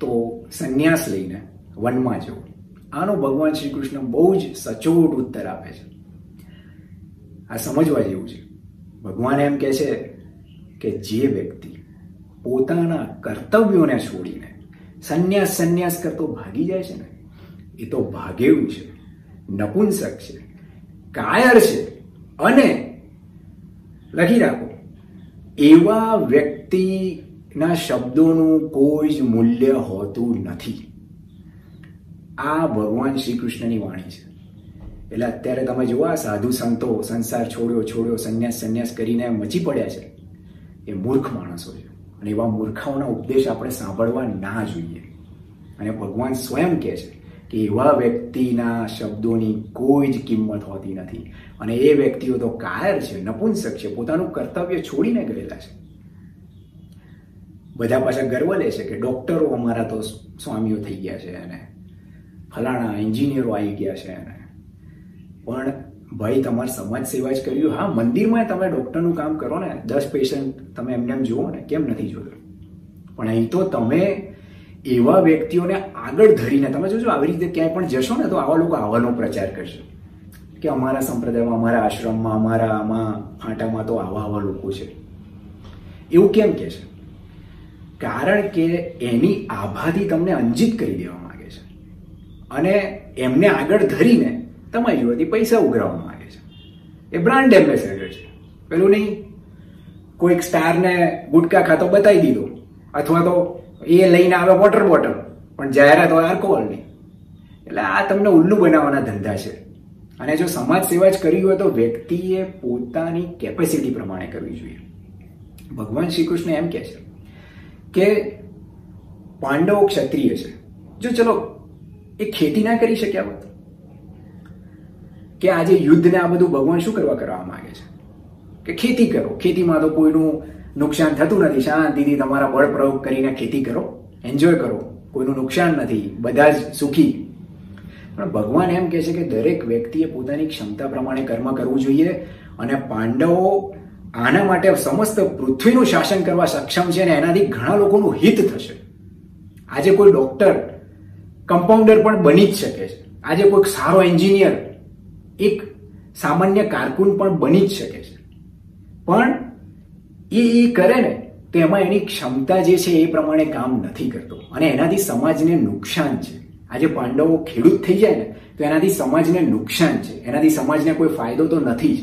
Speaker 1: તો સંન્યાસ લઈને વનમાં જવું. આનો ભગવાન શ્રી કૃષ્ણ બહુ જ સચોટ ઉત્તર આપે છે. આ સમજવા જેવું છે. ભગવાન એમ કહે છે કે જે વ્યક્તિ પોતાના કર્તવ્યોને છોડીને સંન્યાસ સંન્યાસ કરતો ભાગી જાય છે ને, એ તો ભાગેવું છે, નપુંસક છે, કાયર છે અને લખી રાખો, એવા વ્યક્તિના શબ્દોનું કોઈ જ મૂલ્ય હોતું નથી. આ ભગવાન શ્રી કૃષ્ણની વાણી છે. એટલે અત્યારે તમે આ સાધુ સંતો સંસાર છોડ્યો છોડ્યો, સંન્યાસ સંન્યાસ કરીને મચી પડ્યા છે. એ મૂર્ખ માણસો છે. અને એવા મૂર્ખાઓના ઉપદેશ આપણે સાંભળવા ના જોઈએ. અને ભગવાન સ્વયં કહે છે કે એવા વ્યક્તિના શબ્દોની કોઈ જ કિંમત હોતી નથી. અને એ વ્યક્તિઓ તો કાયર છે, નપુંસક છે, પોતાનું કર્તવ્ય છોડીને ગયેલા છે. બધા પાછા ગર્વ લે છે કે ડોક્ટરો અમારા તો સ્વામીઓ થઈ ગયા છે અને ફલાણા એન્જિનિયરો આવી ગયા છે અને પણ ભાઈ, તમારે સમાજ સેવા જ કર્યું. હા, મંદિરમાં તમે ડૉક્ટરનું કામ કરો ને, દસ પેશન્ટ તમે એમને એમ જુઓ ને, કેમ નથી જોયું? પણ અહીં તો તમે એવા વ્યક્તિઓને આગળ ધરીને, તમે જોજો, આવી રીતે ક્યાંય પણ જશો ને, તો આવા લોકો આવવાનો પ્રચાર કરશે. કે અમારા સંપ્રદાયમાં, અમારા આશ્રમમાં, અમારા આમાં, ફાંટામાં તો આવા આવા લોકો છે. એવું કેમ કે છે? કારણ કે એની આભાથી તમને અંજિત કરી દેવા માંગે છે અને એમને આગળ ધરીને તમારી જોડેથી પૈસા ઉઘરાવવા માંગે છે. એ બ્રાન્ડ એમ્બેસેડર છે. પેલું નહીં. કોઈક સ્ટારને ગુટકા ખાતો બતાવી દીધો. અથવા તો એ લઈને આવે વોટર બોટલ પણ જાહેરાત હોય આલ્કોહોલની એટલે આ તમને ઉલ્લુ બનાવવાના ધંધા છે. અને જો સમાજ સેવા જ કરવી હોય તો વ્યક્તિએ પોતાની કેપેસિટી પ્રમાણે કરવી જોઈએ. ભગવાન શ્રી કૃષ્ણ એમ કહે છે કે પાંડવો ક્ષત્રિય છે. જો ચલો એ ખેતી ના કરી શક્યા હોત? કે આજે યુદ્ધ ને આ બધું ભગવાન શું કરવા કરવા માંગે છે? કે ખેતી કરો. ખેતીમાં તો કોઈનું નુકસાન થતું નથી. શાંતિથી તમારા બળ પ્રયોગ કરીને ખેતી કરો. એન્જોય કરો. કોઈનું નુકસાન નથી. બધા જ સુખી. પણ ભગવાન એમ કહે છે કે દરેક વ્યક્તિએ પોતાની ક્ષમતા પ્રમાણે કર્મ કરવું જોઈએ અને પાંડવો આના માટે સમસ્ત પૃથ્વીનું શાસન કરવા સક્ષમ છે અને એનાથી ઘણા લોકોનું હિત થશે. આજે કોઈ ડોક્ટર કમ્પાઉન્ડર પણ બની જ શકે છે. આજે કોઈક સારો એન્જિનિયર, એક સામાન્ય કારકુન પણ બની જ શકે છે. પણ એ એ કરે ને, તો એમાં એની ક્ષમતા જે છે એ પ્રમાણે કામ નથી કરતો. અને એનાથી સમાજને નુકસાન છે. આજે પાંડવો ખેડૂત થઈ જાય ને, તો એનાથી સમાજને નુકસાન છે. એનાથી સમાજને કોઈ ફાયદો તો નથી જ.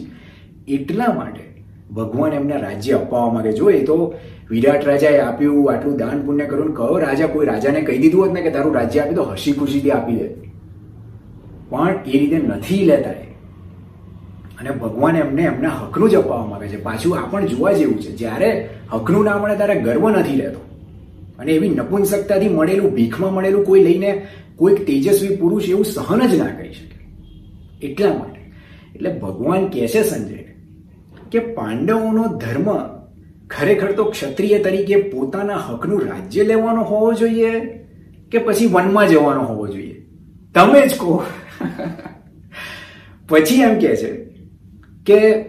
Speaker 1: એટલા માટે ભગવાન એમને રાજ્ય અપાવવા માંગે. જો એ તો વિરાટ રાજાએ આપ્યું, આટલું દાન પુણ્ય કર્યું કયો રાજા કોઈ રાજાને કહી દીધું હોત ને કે તારું રાજ્ય આપી તો હસી ખુશીથી આપી દે. પણ એ રીતે નથી લેતા એ. અને ભગવાન એમને એમના હકનું જ અપાવવા માંગે છે. પાછું આ પણ જોવા જેવું છે. જ્યારે હકનું ના મળે ત્યારે ગર્વ નથી રહેતો. અને એવી નપુંસકતાથી મળેલું, ભીખમાં મળેલું કોઈ લઈને કોઈક તેજસ્વી પુરુષ એવું સહન જ ના કરી શકે. એટલા માટે. એટલે ભગવાન કહે છે સંજય કે પાંડવોનો ધર્મ ખરેખર તો ક્ષત્રિય તરીકે પોતાના હકનું રાજ્ય લેવાનો હોવો જોઈએ કે પછી વનમાં જવાનો હોવો જોઈએ? તમે જ કહો. પછી એમ કે છે કે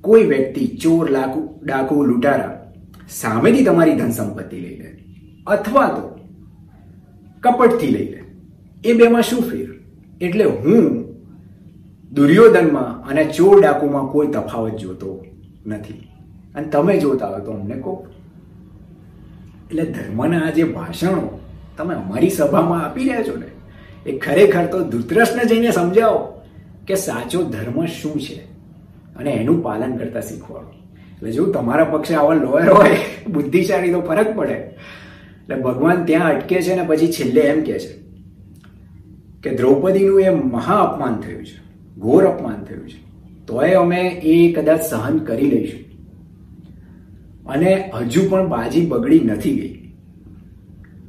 Speaker 1: કોઈ વ્યક્તિ ચોર, લાકુ, ડાકુ, લૂંટારા સામેથી તમારી ધન સંપત્તિ લઈ લે અથવા તો કપટથી લઈ લે. એ બેમાં શું ફેર? એટલે હું દુર્યોધનમાં અને ચોર ડાકુમાં કોઈ તફાવત જોતો નથી. અને તમે જોતા હોય તો અમને કહો. એટલે ધર્મના જે ભાષણો તમે અમારી સભામાં આપી રહ્યા છો ને, એ ખરેખર તો ધૃતરસને જઈને સમજાવો કે સાચો ધર્મ શું છે અને એનું પાલન કરતા શીખવાડો. એટલે જો તમારા પક્ષે આવા લોયર હોય, બુદ્ધિશાળી તો ફરક પડે. એટલે ભગવાન ત્યાં અટકે છે ને પછી છેલ્લે એમ કે છે કે દ્રૌપદીનું એ મહા અપમાન થયું છે. ઘોર અપમાન થયું છે. તોય અમે એ કદાચ સહન કરી લઈશું. અને હજુ પણ બાજી બગડી નથી ગઈ.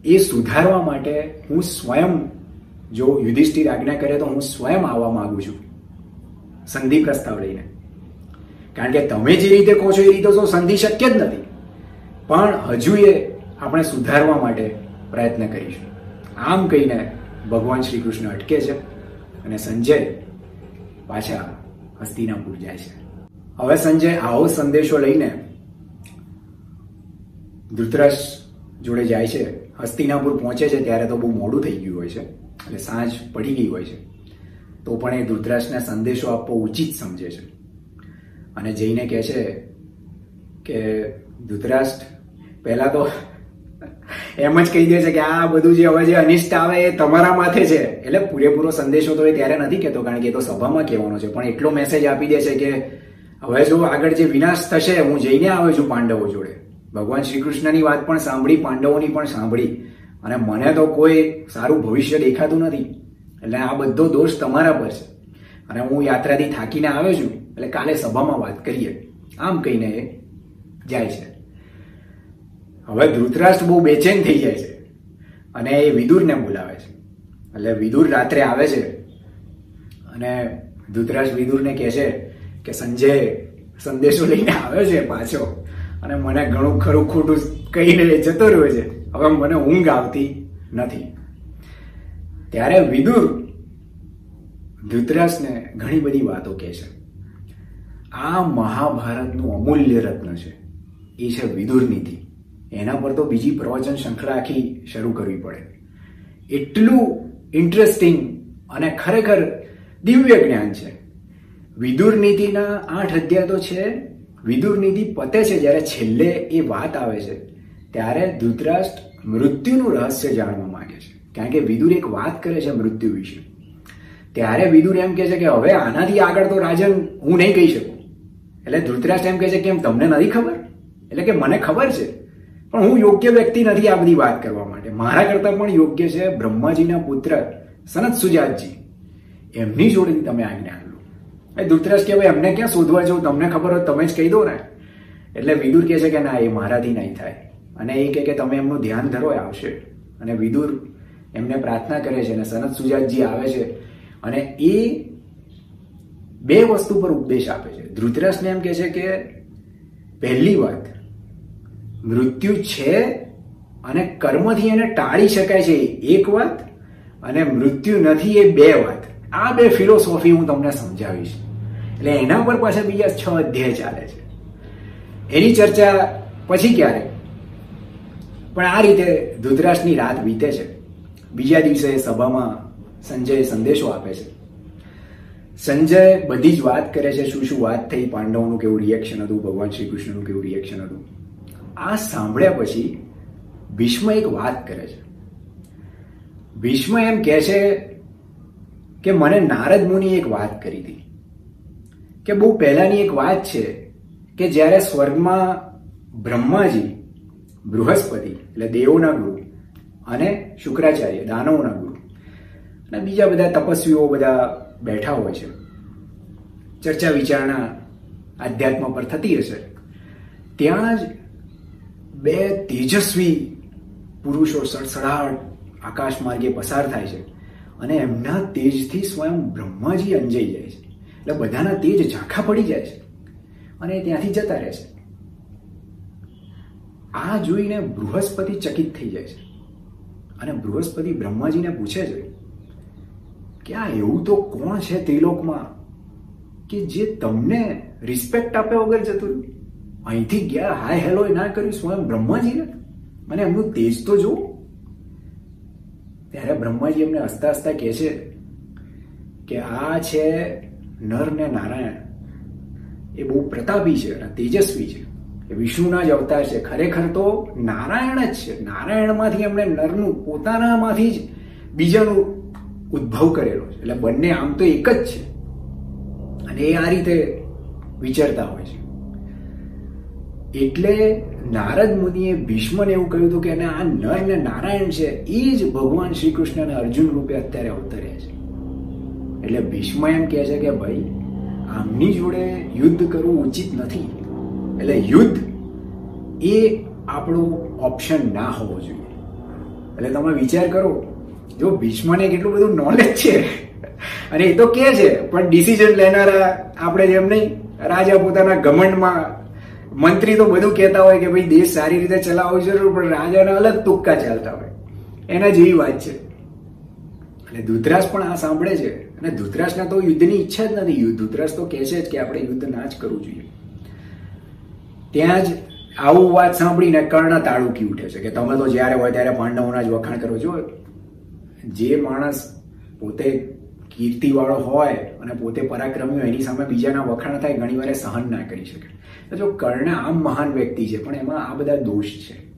Speaker 1: એ સુધારવા માટે હું સ્વયં, જો યુધિષ્ઠિર આજ્ઞા કરે તો હું સ્વયં આવવા માંગુ છું. સંધિ પ્રસ્તાવ લઈને. કારણ કે તમે જે રીતે કહો છો એ રીતે તો સંધિ શક્ય જ નથી. પણ હજુ એ આપણે સુધારવા માટે પ્રયત્ન કરીશું. આમ કહીને ભગવાન શ્રી કૃષ્ણ અટકે છે અને સંજય પાછા હસ્તિનાપુર જાય છે. હવે સંજય આવો સંદેશો લઈને ધૃતરાશ જોડે જાય છે. હસ્તિનાપુર પહોંચે છે ત્યારે તો બહુ મોડું થઈ ગયું હોય છે. એટલે સાંજ પડી ગઈ હોય છે. તો પણ એ ધૃતરાશને સંદેશો આપવો ઉચિત સમજે છે. અને જઈને કહે છે કે ધૃતરાષ્ટ્ર પહેલા તો એમ જ કહી દે છે કે આ બધું જે હવે જે અનિષ્ટ આવે એ તમારા માથે છે. એટલે પૂરેપૂરો સંદેશો તો એ ત્યારે નથી કહેતો, કારણ કે એ તો સભામાં કહેવાનો છે. પણ એટલો મેસેજ આપી દે છે કે હવે જો આગળ જે વિનાશ થશે, હું જઈને આવ્યો છું પાંડવો જોડે. ભગવાન શ્રી કૃષ્ણની વાત પણ સાંભળી, પાંડવોની પણ સાંભળી. અને મને તો કોઈ સારું ભવિષ્ય દેખાતું નથી. એટલે આ બધો દોષ તમારા પર છે. અને હું યાત્રાથી થાકીને આવ્યો છું. એટલે કાલે સભામાં વાત કરીએ. આમ કહીને એ જાય છે. હવે ધૃતરાષ્ટ્ર બહુ બેચેન થઈ જાય છે. અને એ વિદુરને બોલાવે છે. એટલે વિદુર રાત્રે આવે છે. અને ધૃતરાષ્ટ્ર વિદુરને કહે છે કે સંજય, સંદેશો લઈને આવ્યો છે પાછો. અને મને ઘણું ખરું ખોટું કહીને જતો રહ્યો છે. હવે મને ઊંઘ આવતી નથી. ત્યારે વિદુર ધૃતરાષ્ટ્રને ઘણી બધી વાતો કહે છે. આ મહાભારતનું અમૂલ્ય રત્ન છે. એ છે વિદુર નીતિ. એના પર તો બીજી પ્રવચન શૃંખલા આખી શરૂ કરવી પડે. એટલું ઇન્ટરેસ્ટિંગ અને ખરેખર દિવ્ય જ્ઞાન છે. વિદુર નીતિના આઠ અધ્યાય તો છે, વિદુર નીતિ પતે છે જ્યારે છેલ્લે એ વાત આવે છે, ત્યારે ધૃતરાષ્ટ્ર મૃત્યુનું રહસ્ય જાણવા માંગે છે. કારણ કે વિદુર એક વાત કરે છે મૃત્યુ વિશે. ત્યારે વિદુર એમ કહે છે કે હવે આનાથી આગળ તો રાજન હું નહીં કહી શકું. એટલે ધૃતરાષ્ટ્ર એમ કહે છે કે એમ તમને નથી ખબર? એટલે કે મને ખબર છે. પણ હું યોગ્ય વ્યક્તિ નથી આ બધી વાત કરવા માટે. મારા કરતાં પણ યોગ્ય છે બ્રહ્માજીના પુત્ર સનત સુજાતજી. એમની જોડેથી તમે આ જ્ઞાન લો. એ ધૃતરાજ કે ભાઈ, એમને ક્યાં શોધવા જવું? તમને ખબર હોય તમે જ કહી દો ને. એટલે વિદુર કહે છે કે ના, એ મારાથી નહીં થાય. અને એ કહે કે તમે એમનું ધ્યાન ધરો આવશે. અને વિદુર એમને પ્રાર્થના કરે છે અને સનત સુજાતજી આવે છે. અને એ બે વસ્તુ પર ઉપદેશ આપે છે. ધૃતરાજને એમ કહે છે કે પહેલી વાત મૃત્યુ છે અને કર્મથી એને ટાળી શકાય છે એક વાત અને મૃત્યુ નથી એ બે વાત. આ બે ફિલોસોફી હું તમને સમજાવીશ. એટલે એના પર પાછા બીજા છ અધ્યાય ચાલે છે. એની ચર્ચા પછી ક્યારે? પણ આ રીતે ધૃતરાષ્ટ્રની રાત વીતે છે. બીજા દિવસે સભામાં સંજય સંદેશો આપે છે. સંજય બધી જ વાત કરે છે, શું શું વાત થઈ, પાંડવોનું કેવું રિએક્શન હતું, ભગવાન શ્રી કૃષ્ણનું કેવું રિએક્શન હતું? આ સાંભળ્યા પછી ભીષ્મ એક વાત કરે છે. ભીષ્મ એમ કહે છે કે મને નારદ મુનિ એક વાત કરી હતી કે બહુ પહેલાની એક વાત છે કે જ્યારે સ્વર્ગમાં બ્રહ્માજી, બૃહસ્પતિ એટલે દેવોના ગુરુ અને શુક્રાચાર્ય, દાનવોના ગુરુ અને બીજા બધા તપસ્વીઓ બધા બેઠા હોય છે. ચર્ચા વિચારણા આધ્યાત્મ પર થતી હશે. ત્યાં જ બે તેજસ્વી પુરુષો સડસડાટ આકાશ માર્ગે પસાર થાય છે અને એમના તેજથી સ્વયં બ્રહ્માજી અંજાઈ જાય છે. એટલે બધાના તેજ ઝાંખા પડી જાય છે અને ત્યાંથી જતા રહે છે. આ જોઈને બૃહસ્પતિ ચકિત થઈ જાય છે. અને બૃહસ્પતિ બ્રહ્માજીને પૂછે છે કે આ એવું તો કોણ છે ત્રિલોકમાં કે જે તમને રિસ્પેક્ટ આપ્યા વગર જતું અહીંથી ગયા, હાય, હેલો ના કર્યું, સ્વયં બ્રહ્માજીને મને એમનું તેજ તો જો ત્યારે બ્રહ્માજી એમને હસતા હસતા કહે છે કે, આ છે નર ને નારાયણ. એ બહુ પ્રતાપી છે અને તેજસ્વી છે. એ વિષ્ણુના જ અવતાર છે. ખરેખર તો નારાયણ જ છે. નારાયણમાંથી એમણે નરનું પોતાનામાંથી જ બીજાનું ઉદ્ભવ કરેલો છે. એટલે બંને આમ તો એક જ છે. અને એ આ રીતે વિચારતા હોય છે. એટલે નારદ મુનિએ ભીષ્મને એવું કહ્યું હતું કે આ નર ને નારાયણ છે એ જ ભગવાન શ્રી કૃષ્ણને અર્જુન રૂપે અત્યારે અવતરે છે. એટલે ભીષ્મ એમ કહે છે કે ભાઈ, આમની જોડે યુદ્ધ કરવું ઉચિત નથી. એટલે યુદ્ધ એ આપણો ઓપ્શન ના હોવો જોઈએ. એટલે તમે વિચાર કરો, જો ભીષ્મને કેટલું બધું નોલેજ છે, અને એ તો કે છે, પણ ડિસિઝન લેનારા આપણે જેમ નહીં, રાજા પોતાના ઘમંડમાં મંત્રી તો બધું કહેતા હોય કે ભાઈ દેશ સારી રીતે ચલાવવો જરૂર, પણ રાજાના અલગ તુક્કા ચાલતા હોય. એના જેવી વાત છે. અને ધૂતરાસ પણ આ સાંભળે છે. અને ધૂતરાસના તો યુદ્ધની ઈચ્છા જ નથી. ધૂતરાસ તો કહે છે જ કે આપણે યુદ્ધ ના જ કરવું જોઈએ. ત્યાં જ આવું વાત સાંભળીને કર્ણ તાળુકી ઉઠે છે કે તમે તો જ્યારે હોય ત્યારે પાંડવોના જ વખાણ કરો છો. જે માણસ પોતે કીર્તિવાળો હોય અને પોતે પરાક્રમી હોય, એની સામે બીજાના વખાણ થાય, ઘણી વાર સહન ના કરી શકે. જો કર્ણ આમ મહાન વ્યક્તિ છે, પણ એમાં આ બધા દોષ છે.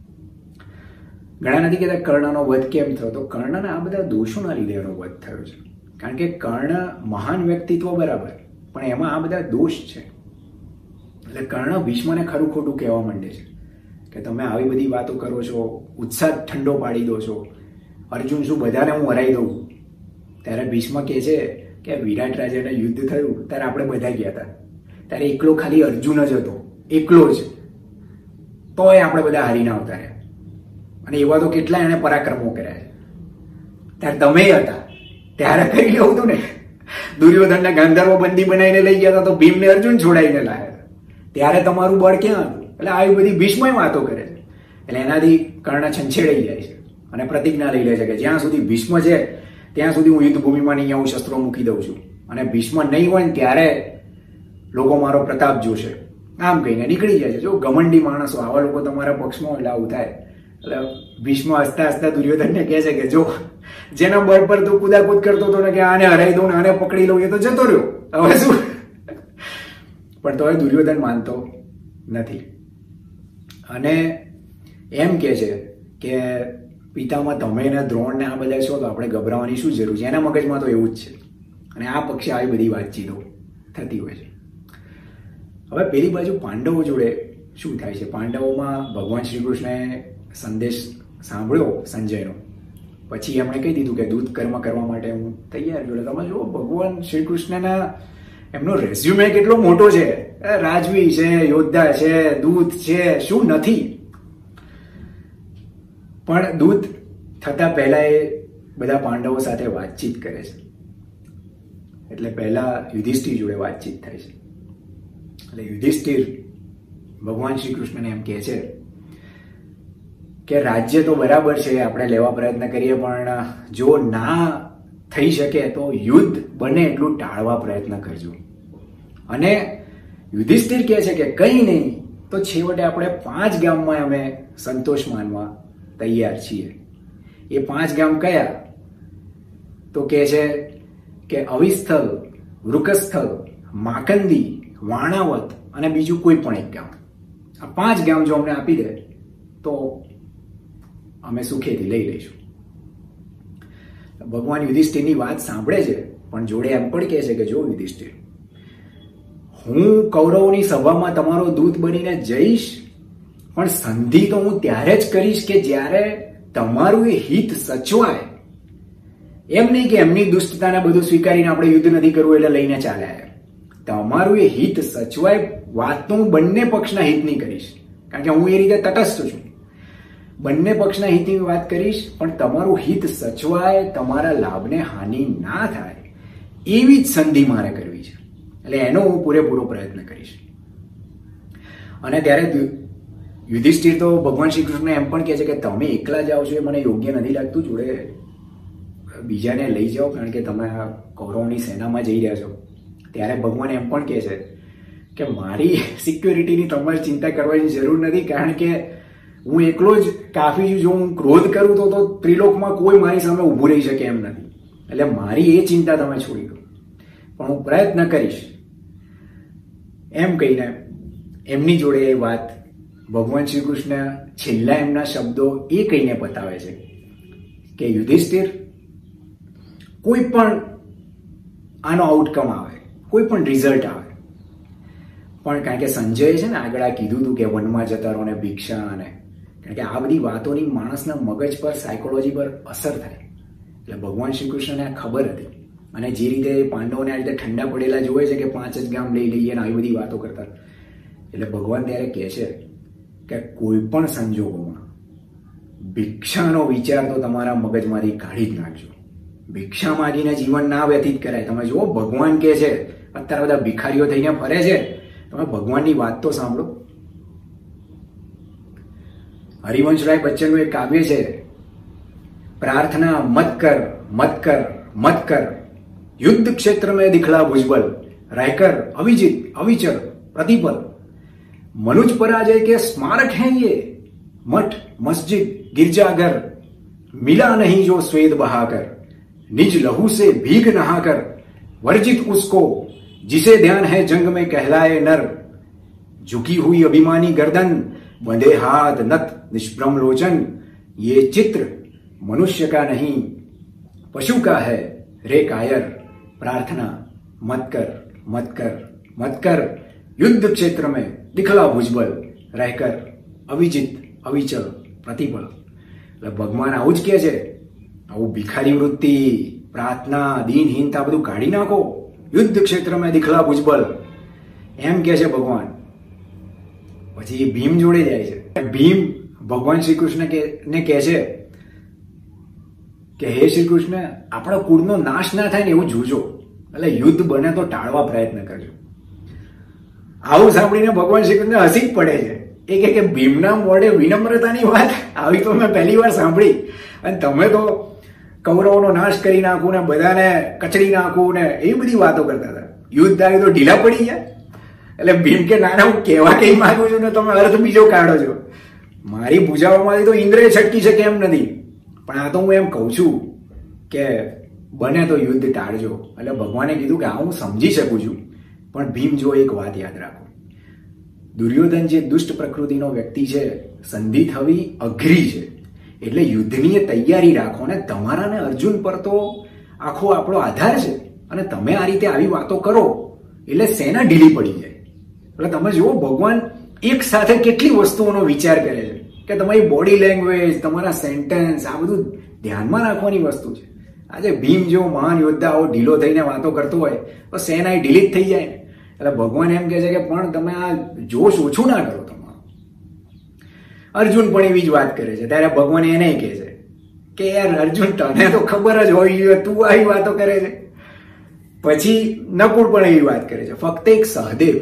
Speaker 1: ઘણા નથી કહેતા કર્ણનો વધ કેમ થયો? તો કર્ણના આ બધા દોષોના લીધે એનો વધ થયો છે. કારણ કે કર્ણ મહાન વ્યક્તિત્વ બરાબર, પણ એમાં આ બધા દોષ છે. એટલે કર્ણ ભીષ્મને ખરું ખોટું કહેવા માંડે છે. કે તમે આવી બધી વાતો કરો છો, ઉત્સાહ ઠંડો પાડી દો છો. અર્જુન શું બધાને હું હરાઈ દઉં? ત્યારે ભીષ્મ કહે છે કે વિરાટ રાજાને યુદ્ધ થયું ત્યારે આપણે બધા ગયા હતા ત્યારે એકલો ખાલી અર્જુન જ હતો. એકલો જ. તોય આપણે બધા હારીને આવતા રહ્યા. અને એવા તો કેટલા એને પરાક્રમો કર્યા છે. ત્યારે તમે હતા. ત્યારે કરી એવું હતું ને. દુર્યોધનને ગાંધર્વ બંદી બનાવીને લઈ ગયા હતા તો ભીમને અર્જુન છોડાઈને હતા ત્યારે તમારું બળ ક્યાં હતું? એટલે આવી બધી ભીષ્મય વાતો કરે છે. એટલે એનાથી કર્ણ છંછેડાઈ જાય છે અને પ્રતિજ્ઞા લઈ લે છે કે જ્યાં સુધી ભીષ્મ છે ત્યાં સુધી હું યુદ્ધ ભૂમિમાં નહીં આવું, શસ્ત્રો મૂકી દઉં છું. અને ભીષ્મ નહીં હોય ને ત્યારે લોકો મારો પ્રતાપ જોશે. આમ કહીને નીકળી જાય છે. જો ઘમંડી માણસો, આવા લોકો તમારા પક્ષમાં એટલે આવું થાય. એટલે ભીષ્મ હસતા હસતા દુર્યોધનને કહે છે કે જો, જેના બળ પર તું કુદાકુદ કરતો હતો ને કે આને હરાઈ દઉં ને આને પકડી લઉં, એ તો જતો રહ્યો. હવે શું? પણ તો દુર્યોધન માનતો નથી. અને એમ કે છે કે પિતામાં તમે ને દ્રોણ ને આ બધા છો, તો આપણે ગભરાવાની શું જરૂર છે? એના મગજમાં તો એવું જ છે. અને આ પક્ષે આવી બધી વાતચીતો થતી હોય છે. હવે પેલી બાજુ પાંડવો જોડે શું થાય છે? પાંડવોમાં ભગવાન શ્રી કૃષ્ણએ સંદેશ સાંભળ્યો સંજયનો. પછી એમણે કહી દીધું કે દૂધ કર્મ કરવા માટે હું તૈયાર છું. તમે જુઓ, ભગવાન શ્રી કૃષ્ણના એમનો રેઝ્યુમે કેટલો મોટો છે. રાજવી છે, યોદ્ધા છે, દૂત છે, શું નથી. પણ દૂત થતા પહેલા એ બધા પાંડવો સાથે વાતચીત કરે છે. એટલે પહેલા યુધિષ્ઠિર જોડે વાતચીત થાય છે. એટલે યુધિષ્ઠિર ભગવાન શ્રી કૃષ્ણને એમ કહે છે કે રાજ્ય તો બરાબર છે, આપણે લેવા પ્રયત્ન કરીએ, પણ જો ના થઈ શકે તો યુદ્ધ બને એટલું ટાળવા પ્રયત્ન કરજો. અને યુધિષ્ઠિર કહે છે કે કંઈ નહીં, તો છેવટે આપણે પાંચ ગામમાં અમે સંતોષ માનવા તૈયાર છીએ. એ પાંચ ગામ કયા? તો કે છે કે અવિસ્થલ, વૃકસ્થલ, માકંદી, વાણાવત અને બીજું કોઈ પણ એક ગામ. આ પાંચ ગામ જો અમને આપી દે, તો અમે સુખેથી લઈ લઈશું. ભગવાન યુધિષ્ઠિરની વાત સાંભળે છે, પણ જોડે એમ પણ કહે છે કે જો યુધિષ્ઠિર, હું કૌરવની સભામાં તમારો દૂત બનીને જઈશ પણ સંધિ તો હું ત્યારે જ કરીશ કે જ્યારે તમારું એ હિત સચવાય. એમ નહીં કે એમની દુષ્ટતાને બધું સ્વીકારીને આપણે યુદ્ધ નથી કરવું એટલે લઈને ચાલ્યા તમારું એ હિત સચવાય વાત તો હું બંને પક્ષના હિતની કરીશ. કારણ કે હું એ રીતે તટસ્થ છું. બંને પક્ષના હિતની વાત કરીશ, પણ તમારું હિત સચવાય, તમારા લાભને હાનિ ના થાય. એવી જ સંધિ મારે કરવી છે. એટલે એનો હું પૂરેપૂરો પ્રયત્ન કરીશ. અને ત્યારે યુધિષ્ઠિર તો ભગવાન શ્રી કૃષ્ણ એમ પણ કહે છે કે તમે એકલા જાઓ છો એ મને યોગ્ય નથી લાગતું, જોડે બીજાને લઈ જાઓ, કારણ કે તમે આ કૌરવની સેનામાં જઈ રહ્યા છો. ત્યારે ભગવાન એમ પણ કહે છે કે મારી સિક્યોરિટીની તમારે ચિંતા કરવાની જરૂર નથી, કારણ કે હું એકલો જ કાફી જો હું ક્રોધ કરું તો તો ત્રિલોકમાં કોઈ મારી સામે ઊભું રહી શકે એમ નથી. એટલે મારી એ ચિંતા તમે છોડી દો. પણ હું પ્રયત્ન કરીશ એમ કહીને એમની જોડે એ વાત ભગવાન શ્રી કૃષ્ણ છેલ્લા એમના શબ્દો એ કહીને બતાવે છે કે યુધિષ્ઠિર કોઈ પણ આનો આઉટકમ આવે, કોઈ પણ રિઝલ્ટ આવે. પણ કારણ કે સંજયે છે ને આગળ આ કીધું હતું કે વનમાં જતા રહો ને ભિક્ષા અને કારણ કે આ બધી વાતોની માણસના મગજ પર સાયકોલોજી પર અસર થાય. એટલે ભગવાન શ્રી કૃષ્ણને આ ખબર હતી. અને જે રીતે પાંડવોને આ રીતે ઠંડા પડેલા જોવે છે કે પાંચ જ ગામ લઈ લઈએ અને આવી બધી વાતો કરતા. એટલે ભગવાન ત્યારે કહે છે કે કોઈ પણ સંજોગોમાં ભિક્ષાનો વિચાર તો તમારા મગજમાંથી કાઢી જ નાખજો. ભિક્ષા માગીને જીવન ના વ્યતીત કરાય. તમે જુઓ, ભગવાન કે છે, અત્યારે બધા ભિખારીઓ થઈને ફરે છે. તમે ભગવાનની વાત તો સાંભળો. હરિવંશરાય બચ્ચનનું એક કાવ્ય છે, પ્રાર્થના મત કર મત કર મત કર. યુદ્ધ ક્ષેત્ર મેં દીખલા ભુજબલ. રાયકર અવિજીત અવિચર, પ્રતિપલ. मनुज पराजय के स्मारक हैं ये। मठ, मस्जिद, गिरजाघर, मिला नहीं जो स्वेद बहाकर, निज लहू से भीग नहाकर, वर्जित उसको, जिसे ध्यान है जंग में कहलाए नर। झुकी हुई अभिमानी गर्दन, बंधे हाथ, नत, निष्प्रम लोचन, ये चित्र मनुष्य का नहीं, पशु का है, रे कायर। प्रार्थना, मत कर मत कर मत कर, युद्ध क्षेत्र में। દિખલા ભુજબલ રહેકર અવિજિત અવિચલ પ્રતિપલ એટલે ભગવાન આવું જ કે છે આવું ભિખારી વૃત્તિ પ્રાર્થના દિનહીનતા બધું કાઢી નાખો. યુદ્ધ ક્ષેત્રમાં દિખલા ભુજબલ એમ કે છે ભગવાન. પછી ભીમ જોડે જાય છે. ભીમ ભગવાન શ્રી કૃષ્ણ ને કહે છે કે, હે શ્રી કૃષ્ણ આપણા કુળનો નાશ ના થાય ને એવું જોજો. એટલે યુદ્ધ બને તો ટાળવા પ્રયત્ન કરજો. આવું સાંભળીને ભગવાન શ્રી કૃષ્ણ હસી જ પડે છે. એ કે કે ભીમના મોડે વિનમ્રતાની વાત, આવી તો મેં પહેલી વાર સાંભળી. અને તમે તો કૌરવોનો નાશ કરી નાખું ને બધાને કચડી નાખું ને એ બધી વાતો કરતા હતા. યુદ્ધ આવ્યું તો ઢીલા પડી ગયા. એટલે ભીમ કે નાના હું કહેવા કઈ માંગુ છું ને તમે અર્થ બીજો કાઢો છો. મારી પૂજાઓમાંથી તો ઇન્દ્રિય છટકી શકે એમ નથી. પણ આ તો હું એમ કહું છું કે બને તો યુદ્ધ ટાળજો. એટલે ભગવાને કીધું કે, હા, હું સમજી શકું છું. પણ ભીમ, જો એક વાત યાદ રાખો. દુર્યોધન જે દુષ્ટ પ્રકૃતિનો વ્યક્તિ છે, સંધિ થવી અઘરી છે. એટલે યુદ્ધની તૈયારી રાખો ને તમારા ને અર્જુન પર તો આખો આપણો આધાર છે. અને તમે આ રીતે આવી વાતો કરો, એટલે સેના ઢીલી પડી જાય. એટલે તમે જુઓ, ભગવાન એક સાથે કેટલી વસ્તુઓનો વિચાર કરે છે. કે તમારી બોડી લેંગ્વેજ તમારા સેન્ટેન્સ આ બધું ધ્યાનમાં રાખવાની વસ્તુ છે. આજે ભીમ જેવો મહાન યોદ્ધાઓ ઢીલો થઈને વાતો કરતો હોય, તો સેના ઢીલી જ થઈ જાય. એટલે ભગવાન એમ કહે છે કે પણ તમે આ જોશ ઓછું ના કરો તમારું. અર્જુન પણ એવી જ વાત કરે છે. ત્યારે ભગવાન એને કહે છે કે યાર અર્જુન, તને તો ખબર જ હોય તું આવી વાતો કરે છે. પછી નકુળ પણ એવી વાત કરે છે. ફક્ત એક સહદેવ.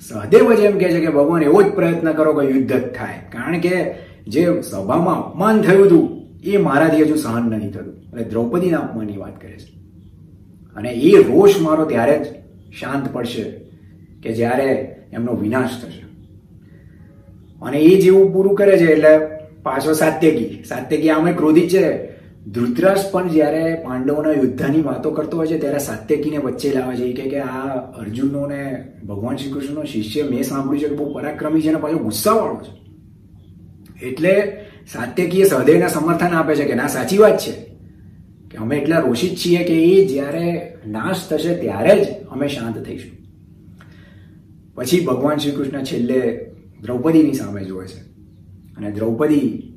Speaker 1: સહદેવ જ એમ કહે છે કે ભગવાન એવો જ પ્રયત્ન કરો કે યુદ્ધ જ થાય. કારણ કે જે સભામાં અપમાન થયું હતું, એ મારાથી હજુ સહન નથી થતું. એટલે દ્રૌપદીના અપમાનની વાત કરે છે. અને એ રોષ મારો ત્યારે જ શાંત પડશે કે જ્યારે એમનો વિનાશ થશે. અને એ જેવું પૂરું કરે છે એટલે પાછો સાત્યકી. સાત્યકી આમે ક્રોધિત છે. ધૃતરાજ પણ જ્યારે પાંડવોના યુદ્ધની વાતો કરતો હોય છે, ત્યારે સાત્યકીને વચ્ચે લાવે છે. કે કે આ અર્જુનનો ને ભગવાન શ્રી કૃષ્ણનો શિષ્ય મેં સાંભળ્યું છે કે બહુ પરાક્રમી છે અને પાછો ગુસ્સાવાળો છે. એટલે સાત્યકીએ સહદેવને સમર્થન આપે છે કે ના, સાચી વાત છે. કે અમે એટલા રોષિત છીએ કે એ જ્યારે નાશ થશે ત્યારે જ અમે શાંત થઈશું. પછી ભગવાન શ્રી કૃષ્ણ છેલ્લે દ્રૌપદીની સામે જોવે છે. અને દ્રૌપદી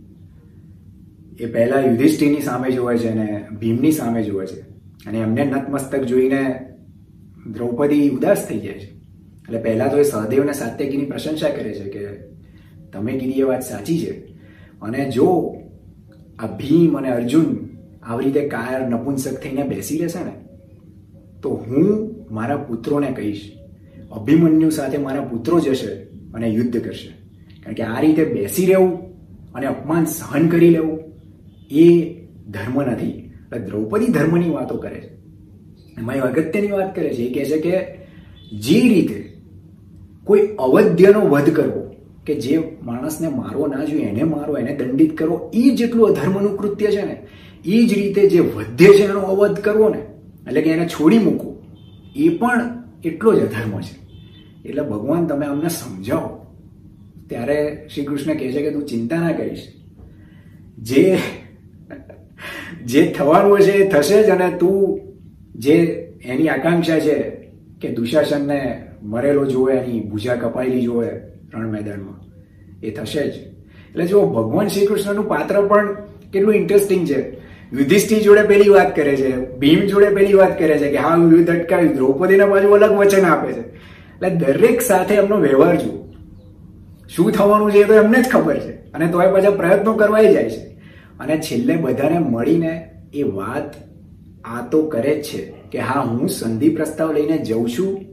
Speaker 1: એ પહેલા યુધિષ્ઠિરની સામે જોવે છે અને ભીમની સામે જોવે છે. અને એમને નતમસ્તક જોઈને દ્રૌપદી ઉદાસ થઈ જાય છે. એટલે પહેલા તો એ સહદેવ અને સાત્યકીની પ્રશંસા કરે છે કે તમે કીધી એ વાત સાચી છે. અને જો આ ભીમ અને અર્જુન આવી રીતે કાયર નપુંસક થઈને બેસી રહેશે ને, તો હું મારા પુત્રોને કહીશ, અભિમન્યુ સાથે મારા પુત્રો જશે અને યુદ્ધ કરશે. કારણ કે આ રીતે બેસી રહેવું અને અપમાન સહન કરી લેવું એ ધર્મ નથી. એટલે દ્રૌપદી ધર્મની વાતો કરે છે. એમાં એ અગત્યની વાત કરે છે. એ કહે છે કે જે રીતે કોઈ અવધ્યનો વધ કરવો, કે જે માણસને મારવો ના જોઈએ, એને મારો, એને દંડિત કરવો એ જેટલું અધર્મનું કૃત્ય છે ને એ જ રીતે જે વધે છે એનો અવધ કરવો ને, એટલે કે એને છોડી મૂકવું એ પણ એટલો જ અધર્મ છે. એટલે ભગવાન તમે અમને સમજાવો. ત્યારે શ્રી કૃષ્ણ કહે છે કે તું ચિંતા ના કરીશ. જે જે થવાનું છે એ થશે જ અને તું જે એની આકાંક્ષા છે કે દુશાસનને મરેલો જોવે, એની ભૂજા કપાયેલી જોવે રણ મેદાનમાં, એ થશે જ. એટલે જો ભગવાન શ્રી કૃષ્ણનું પાત્ર પણ કેટલું ઇન્ટરેસ્ટિંગ છે. યુધિષ્ઠિર જોડે પેલી વાત કરે છે, ભીમ જોડે પેલી વાત કરે છે કે હા યુદ્ધ અટકાવ્યું દ્રૌપદીના બાજુ અલગ વચન આપે છે. એટલે દરેક સાથે એમનો વ્યવહાર જુઓ. શું થવાનું છે એ તો એમને જ ખબર છે. અને તોય પાછા પ્રયત્નો કરવાય જાય છે. અને છેલ્લે બધાને મળીને એ વાત આ તો કરે જ છે કે હા, હું સંધિ પ્રસ્તાવ લઈને જઉં છું,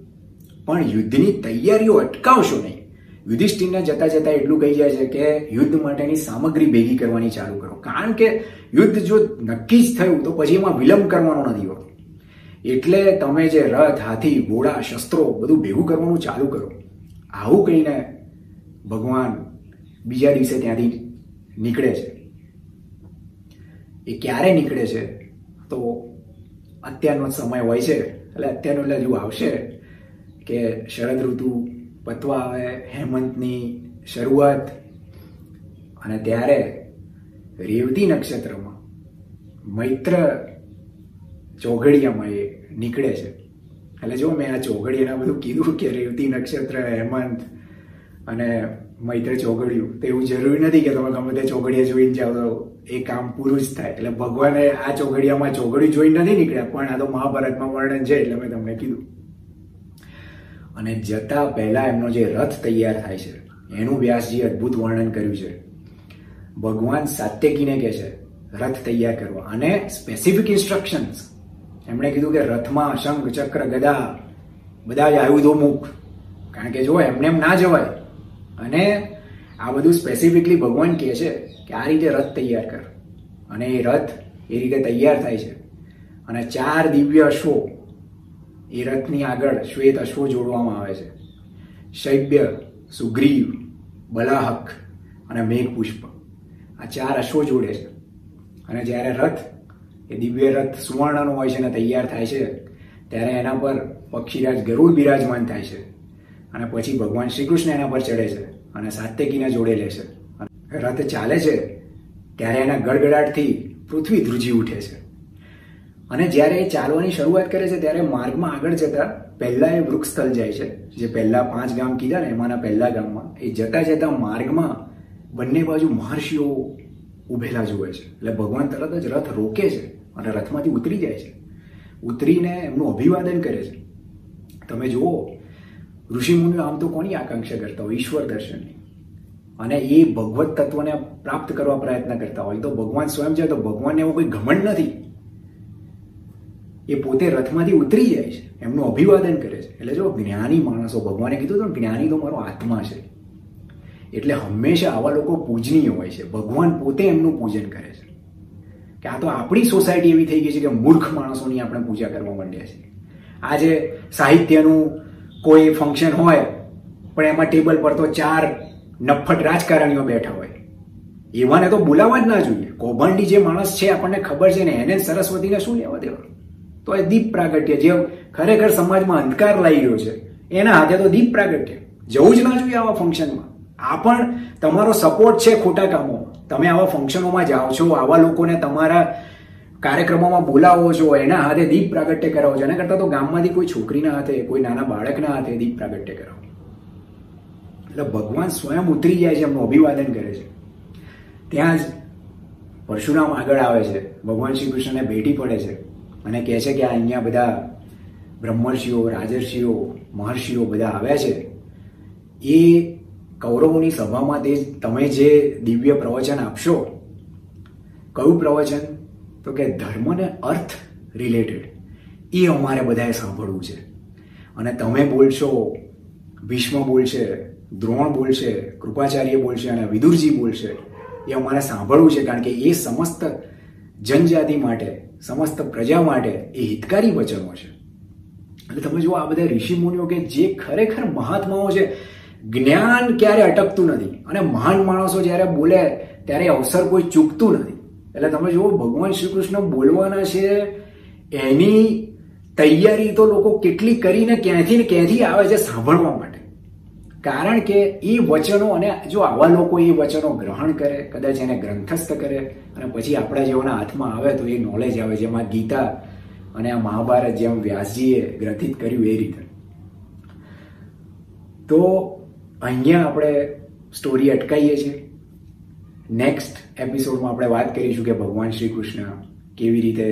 Speaker 1: પણ યુદ્ધની તૈયારીઓ અટકાવશો નહીં. યુધિષ્ઠિરને જતા જતા એટલું કહી જાય છે કે યુદ્ધ માટેની સામગ્રી ભેગી કરવાની ચાલુ કરો. કારણ કે યુદ્ધ જો નક્કી જ થયું તો પછી એમાં વિલંબ કરવાનો નથી હોતો. એટલે તમે જે રથ, હાથી, ઘોડા, શસ્ત્રો બધું ભેગું કરવાનું ચાલુ કરો. આવું કહીને ભગવાન બીજા દિવસે ત્યાંથી નીકળે છે. એ ક્યારે નીકળે છે? તો અત્યારનો સમય હોય છે. એટલે અત્યારનો એટલે હજુ આવશે કે શરદ ઋતુ પતવા આવે, હેમંતની શરૂઆત. અને ત્યારે રેવતી નક્ષત્રમાં મૈત્ર ચોઘડિયામાં એ નીકળે છે. એટલે જો મેં આ ચોઘડિયાના બધું કીધું કે રેવતી નક્ષત્ર, હેમંત અને મૈત્ર ચોઘડિયું, તો એવું જરૂરી નથી કે તમે ગમે તે ચોઘડિયા જોઈને જાઓ તો એ કામ પૂરું જ થાય. એટલે ભગવાને આ ચોઘડિયામાં ચોઘડિયું જોઈને નથી નીકળ્યા, પણ આ તો મહાભારતમાં વર્ણન છે એટલે મેં તમને કીધું. અને જતા પહેલા એમનો જે રથ તૈયાર થાય છે, એનું વ્યાસજી અદ્ભુત વર્ણન કર્યું છે. ભગવાન સાત્યકીને કહે છે, રથ તૈયાર કરવા અને સ્પેસિફિક ઇન્સ્ટ્રક્શન્સ એમણે કીધું કે રથમાં શંખ ચક્ર, ગદા, બધા જ આયુધો મૂક. કારણ કે જો એમને એમ ના જવાય, અને આ બધું સ્પેસિફિકલી ભગવાન કહે છે કે આ રીતે રથ તૈયાર કર. અને એ રથ એ રીતે તૈયાર થાય છે. અને ચાર દિવ્ય અશ્વો એ રથની આગળ શ્વેત અશ્વો જોડવામાં આવે છે. શૈબ્ય, સુગ્રીવ, બલાહક અને મેઘપુષ્પ. આ ચાર અશ્વો જોડે છે. અને જ્યારે રથ, એ દિવ્ય રથ સુવર્ણનો હોય છે અને તૈયાર થાય છે, ત્યારે એના પર પક્ષીરાજ ગરુડ બિરાજમાન થાય છે. અને પછી ભગવાન શ્રી કૃષ્ણ એના પર ચડે છે અને સાત્યકીને જોડે લે છે. રથ ચાલે છે, ત્યારે એના ગડગડાટથી પૃથ્વી ધ્રુજી ઉઠે છે. અને જ્યારે એ ચાલવાની શરૂઆત કરે છે, ત્યારે માર્ગમાં આગળ જતા પહેલા એ વૃક્ષસ્થળ જાય છે, જે પહેલા પાંચ ગામ કીધા ને, એમાંના પહેલા ગામમાં. એ જતા જતા માર્ગમાં બંને બાજુ મહર્ષિઓ ઉભેલા જુએ છે. એટલે ભગવાન તરત જ રથ રોકે છે અને રથમાંથી ઉતરી જાય છે. ઉતરીને એમનું અભિવાદન કરે છે. તમે જુઓ ઋષિમુનિઓ આમ તો કોની આકાંક્ષા કરતા હોય? ઈશ્વર દર્શનની. અને એ ભગવત તત્વને પ્રાપ્ત કરવા પ્રયત્ન કરતા હોય. તો ભગવાન સ્વયં છે, તો ભગવાનને એવો કોઈ ઘમંડ નથી. એ પોતે રથમાંથી ઉતરી જાય છે. એમનું અભિવાદન કરે છે. એટલે જો જ્ઞાની માણસો, ભગવાને કીધું તો જ્ઞાની તો મારો આત્મા છે. એટલે હંમેશા આવા લોકો પૂજનીય હોય છે. ભગવાન પોતે એમનું પૂજન કરે છે. કે આ તો આપણી સોસાયટી એવી થઈ ગઈ છે કે મૂર્ખ માણસોની આપણે પૂજા કરવા માંડ્યા છીએ. આજે સાહિત્યનું કોઈ ફંક્શન હોય, પણ એમાં ટેબલ પર તો ચાર નફ્ફટ રાજકારણીઓ બેઠા હોય. એવાને તો બોલાવવા જ ના જોઈએ. કૌભાંડી જે માણસ છે, આપણને ખબર છે ને, એને સરસ્વતીને શું લેવા દેવા તો એ દીપ પ્રાગટ્ય, જે ખરેખર સમાજમાં અંધકાર લાવી ગયો છે, એના હાથે તો દીપ પ્રાગટ્ય. જવું જ ના જોઈએ આવા ફંક્શનમાં આ પણ તમારો સપોર્ટ છે ખોટા કામો. તમે આવા ફંક્શનોમાં જાઓ છો, આવા લોકોને તમારા કાર્યક્રમોમાં બોલાવો છો, એના હાથે દીપ પ્રાગટ્ય કરાવો છો. એના કરતાં તો ગામમાંથી કોઈ છોકરીના હાથે, કોઈ નાના બાળકના હાથે દીપ પ્રાગટ્ય કરાવો. એટલે ભગવાન સ્વયં ઉતરી જાય છે, એમનું અભિવાદન કરે છે. ત્યાં જ પરશુરામ આગળ આવે છે. ભગવાન શ્રી કૃષ્ણને ભેટી પડે છે. અને કહે છે કે અહીંયા બધા બ્રહ્મર્ષિઓ, રાજર્ષિઓ, મહર્ષિઓ બધા આવ્યા છે. એ કૌરવોની સભામાં તે તમે જે દિવ્ય પ્રવચન આપશો, કયું પ્રવચન? તો કે ધર્મને અર્થ રિલેટેડ એ અમારે બધાએ સાંભળવું છે. અને તમે બોલશો, ભીષ્મ બોલશે, દ્રોણ બોલશે, કૃપાચાર્ય બોલશે અને વિદુરજી બોલશે, એ અમારે સાંભળવું છે, કારણ કે એ સમસ્ત જનજાતિ માટે સમસ્ત પ્રજા માટે એ હિતકારી વચનો છે. એટલે તમે જુઓ આ બધા ઋષિ મુનિઓ કે જે ખરેખર મહાત્માઓ છે, જ્ઞાન ક્યારે અટકતું નથી અને મહાન માણસો જ્યારે બોલે ત્યારે અવસર કોઈ ચૂકતું નથી. એટલે તમે જુઓ ભગવાન શ્રી કૃષ્ણ બોલવાના છે, એની તૈયારી તો લોકો કેટલી કરીને ક્યાંથી ને ક્યાંથી આવે છે સાંભળવા માટે. કારણ કે એ વચનો અને જો આવા લોકો એ વચનો ગ્રહણ કરે, કદાચ એને ગ્રંથસ્થ કરે અને પછી આપણા જેઓના હાથમાં આવે તો એ નોલેજ આવે, જેમાં ગીતા અને આ મહાભારત જેમ વ્યાસજીએ ગ્રથિત કર્યું એ રીતે. તો અહીંયા આપણે સ્ટોરી અટકાઈએ છીએ. નેક્સ્ટ એપિસોડમાં આપણે વાત કરીશું કે ભગવાન શ્રી કૃષ્ણ કેવી રીતે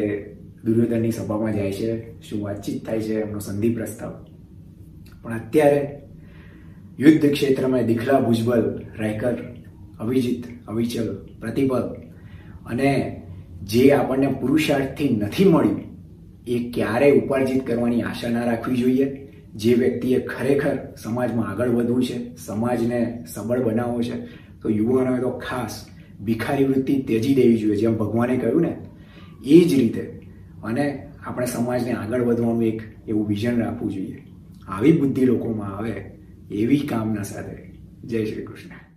Speaker 1: દુર્યોધનની સભામાં જાય છે, શું વાતચીત થાય છે, એમનો સંધિ પ્રસ્તાવ. પણ અત્યારે યુદ્ધ ક્ષેત્રમાં દિખલા ભુજબલ રાયકર, અભિજીત, અવિચલ પ્રતિભલ અને જે આપણને પુરુષાર્થથી નથી મળ્યું, એ ક્યારેય ઉપાર્જિત કરવાની આશા ના રાખવી જોઈએ. જે વ્યક્તિએ ખરેખર સમાજમાં આગળ વધવું છે, સમાજને સબળ બનાવવો છે, તો યુવાનોએ તો ખાસ ભિખારી વૃત્તિ તેજી દેવી જોઈએ, જેમ ભગવાને કહ્યું ને, એ જ રીતે અને આપણે સમાજને આગળ વધવાનું એક એવું વિઝન રાખવું જોઈએ. આવી બુદ્ધિ લોકોમાં આવે એવી કામના સાથે જય શ્રી કૃષ્ણ.